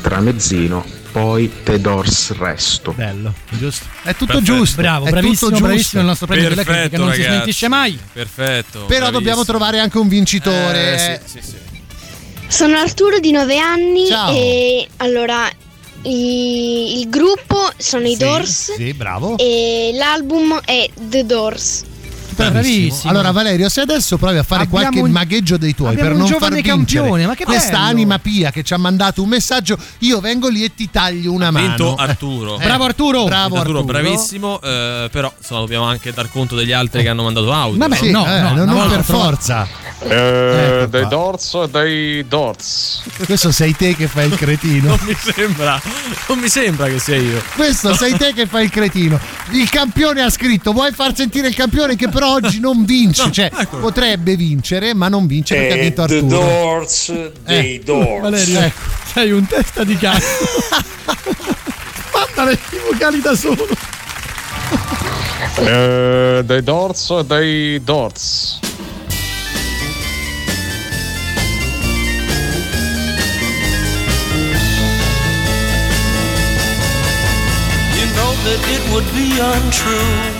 tramezzino, poi The Doors resto. Bello, giusto. È tutto Perfetto. giusto. Bravo, è bravissimo, tutto giusto. bravissimo il nostro premio della critica, non si ragazzi. smentisce mai. Perfetto. Però bravissimo. dobbiamo trovare anche un vincitore. Eh, sì, sì, sì. Sono Arturo di 9 anni Ciao. e allora i- il gruppo sono i Sì, Doors Sì, bravo. e l'album è The Doors. Bravissimo. Allora, Valerio, se adesso provi a fare Abbiamo qualche un- magheggio dei tuoi abbiamo per non far vincere campione, ma che questa bello. anima pia che ci ha mandato un messaggio, io vengo lì e ti taglio una Ha mano. vinto Arturo. eh, Bravo Arturo. Bravo Arturo, Arturo. bravissimo. eh, però insomma, dobbiamo anche dar conto degli altri che hanno mandato audio. Vabbè, Sì, no, eh, no, non, una non volta per trovato- forza. Eh, Ecco dei qua. Doors e dei Doors. Questo sei te che fai il cretino. Non mi sembra, non mi sembra che sia io. Questo sei te che fai il cretino. Il campione ha scritto: Vuoi far sentire il campione che però oggi non vince? No, cioè, ecco. potrebbe vincere, ma non vince perché ha Eh, vinto The Arturo. Doors dei Eh, Doors. Valerio, Ecco. sei un testa di cazzo. Mandale i vocali da solo. Eh, dei Doors dei Doors. You know that it would be untrue.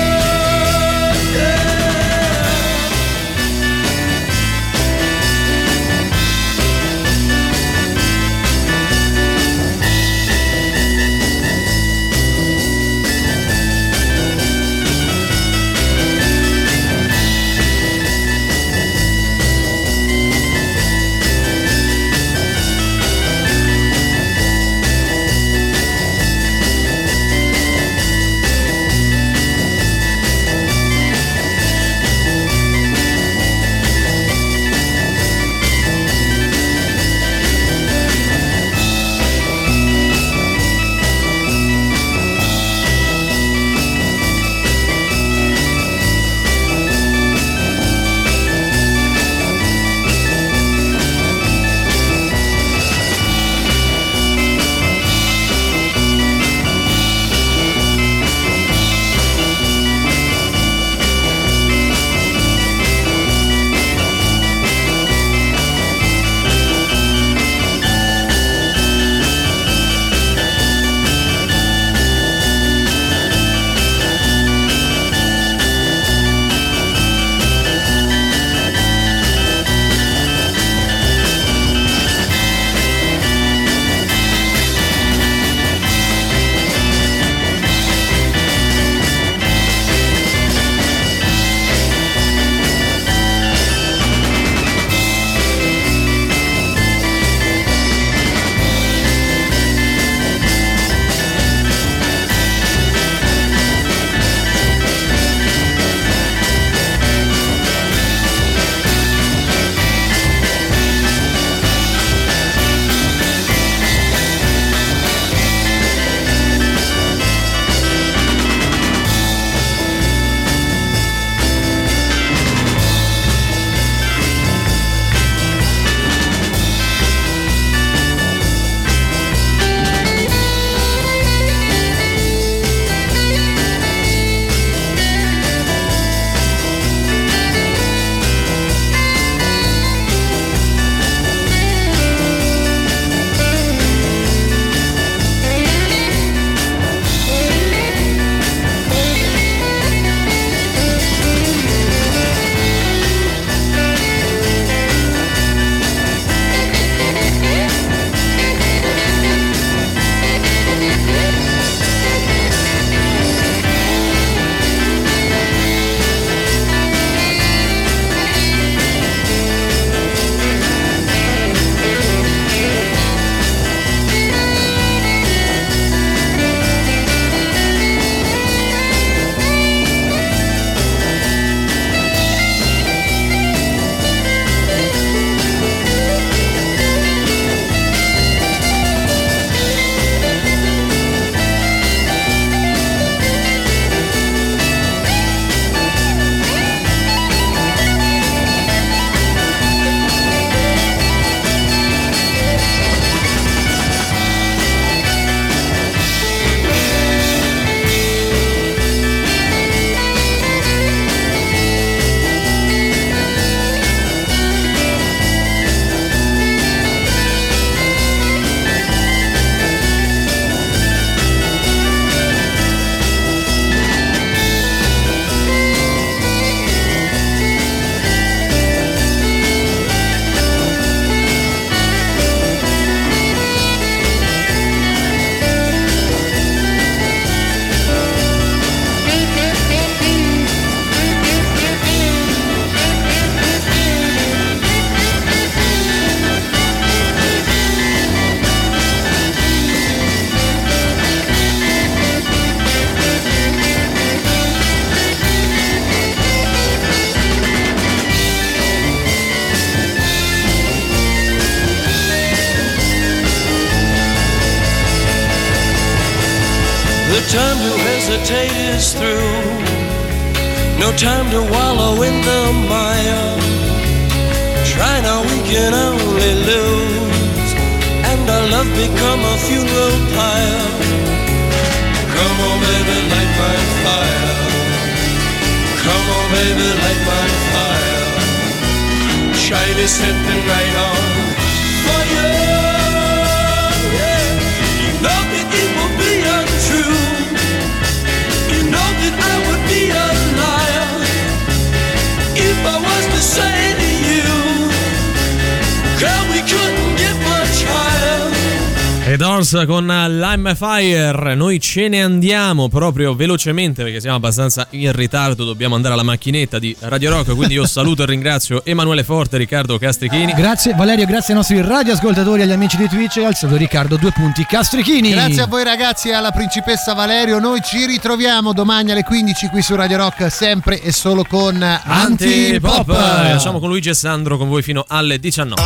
Doors con Lime Fire, noi ce ne andiamo proprio velocemente perché siamo abbastanza in ritardo, dobbiamo andare alla macchinetta di Radio Rock, quindi io saluto e ringrazio Emanuele Forte Riccardo Castrichini. Grazie Valerio, grazie ai nostri radioascoltatori, agli amici di Twitch e al saluto Riccardo due punti Castrichini. Grazie a voi ragazzi e alla principessa Valerio. Noi ci ritroviamo domani alle 15 qui su Radio Rock, sempre e solo con Antipop. Antipop. Lasciamo con Luigi e Sandro con voi fino alle 19.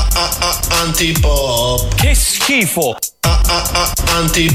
Antipop. Che schifo. Antipop.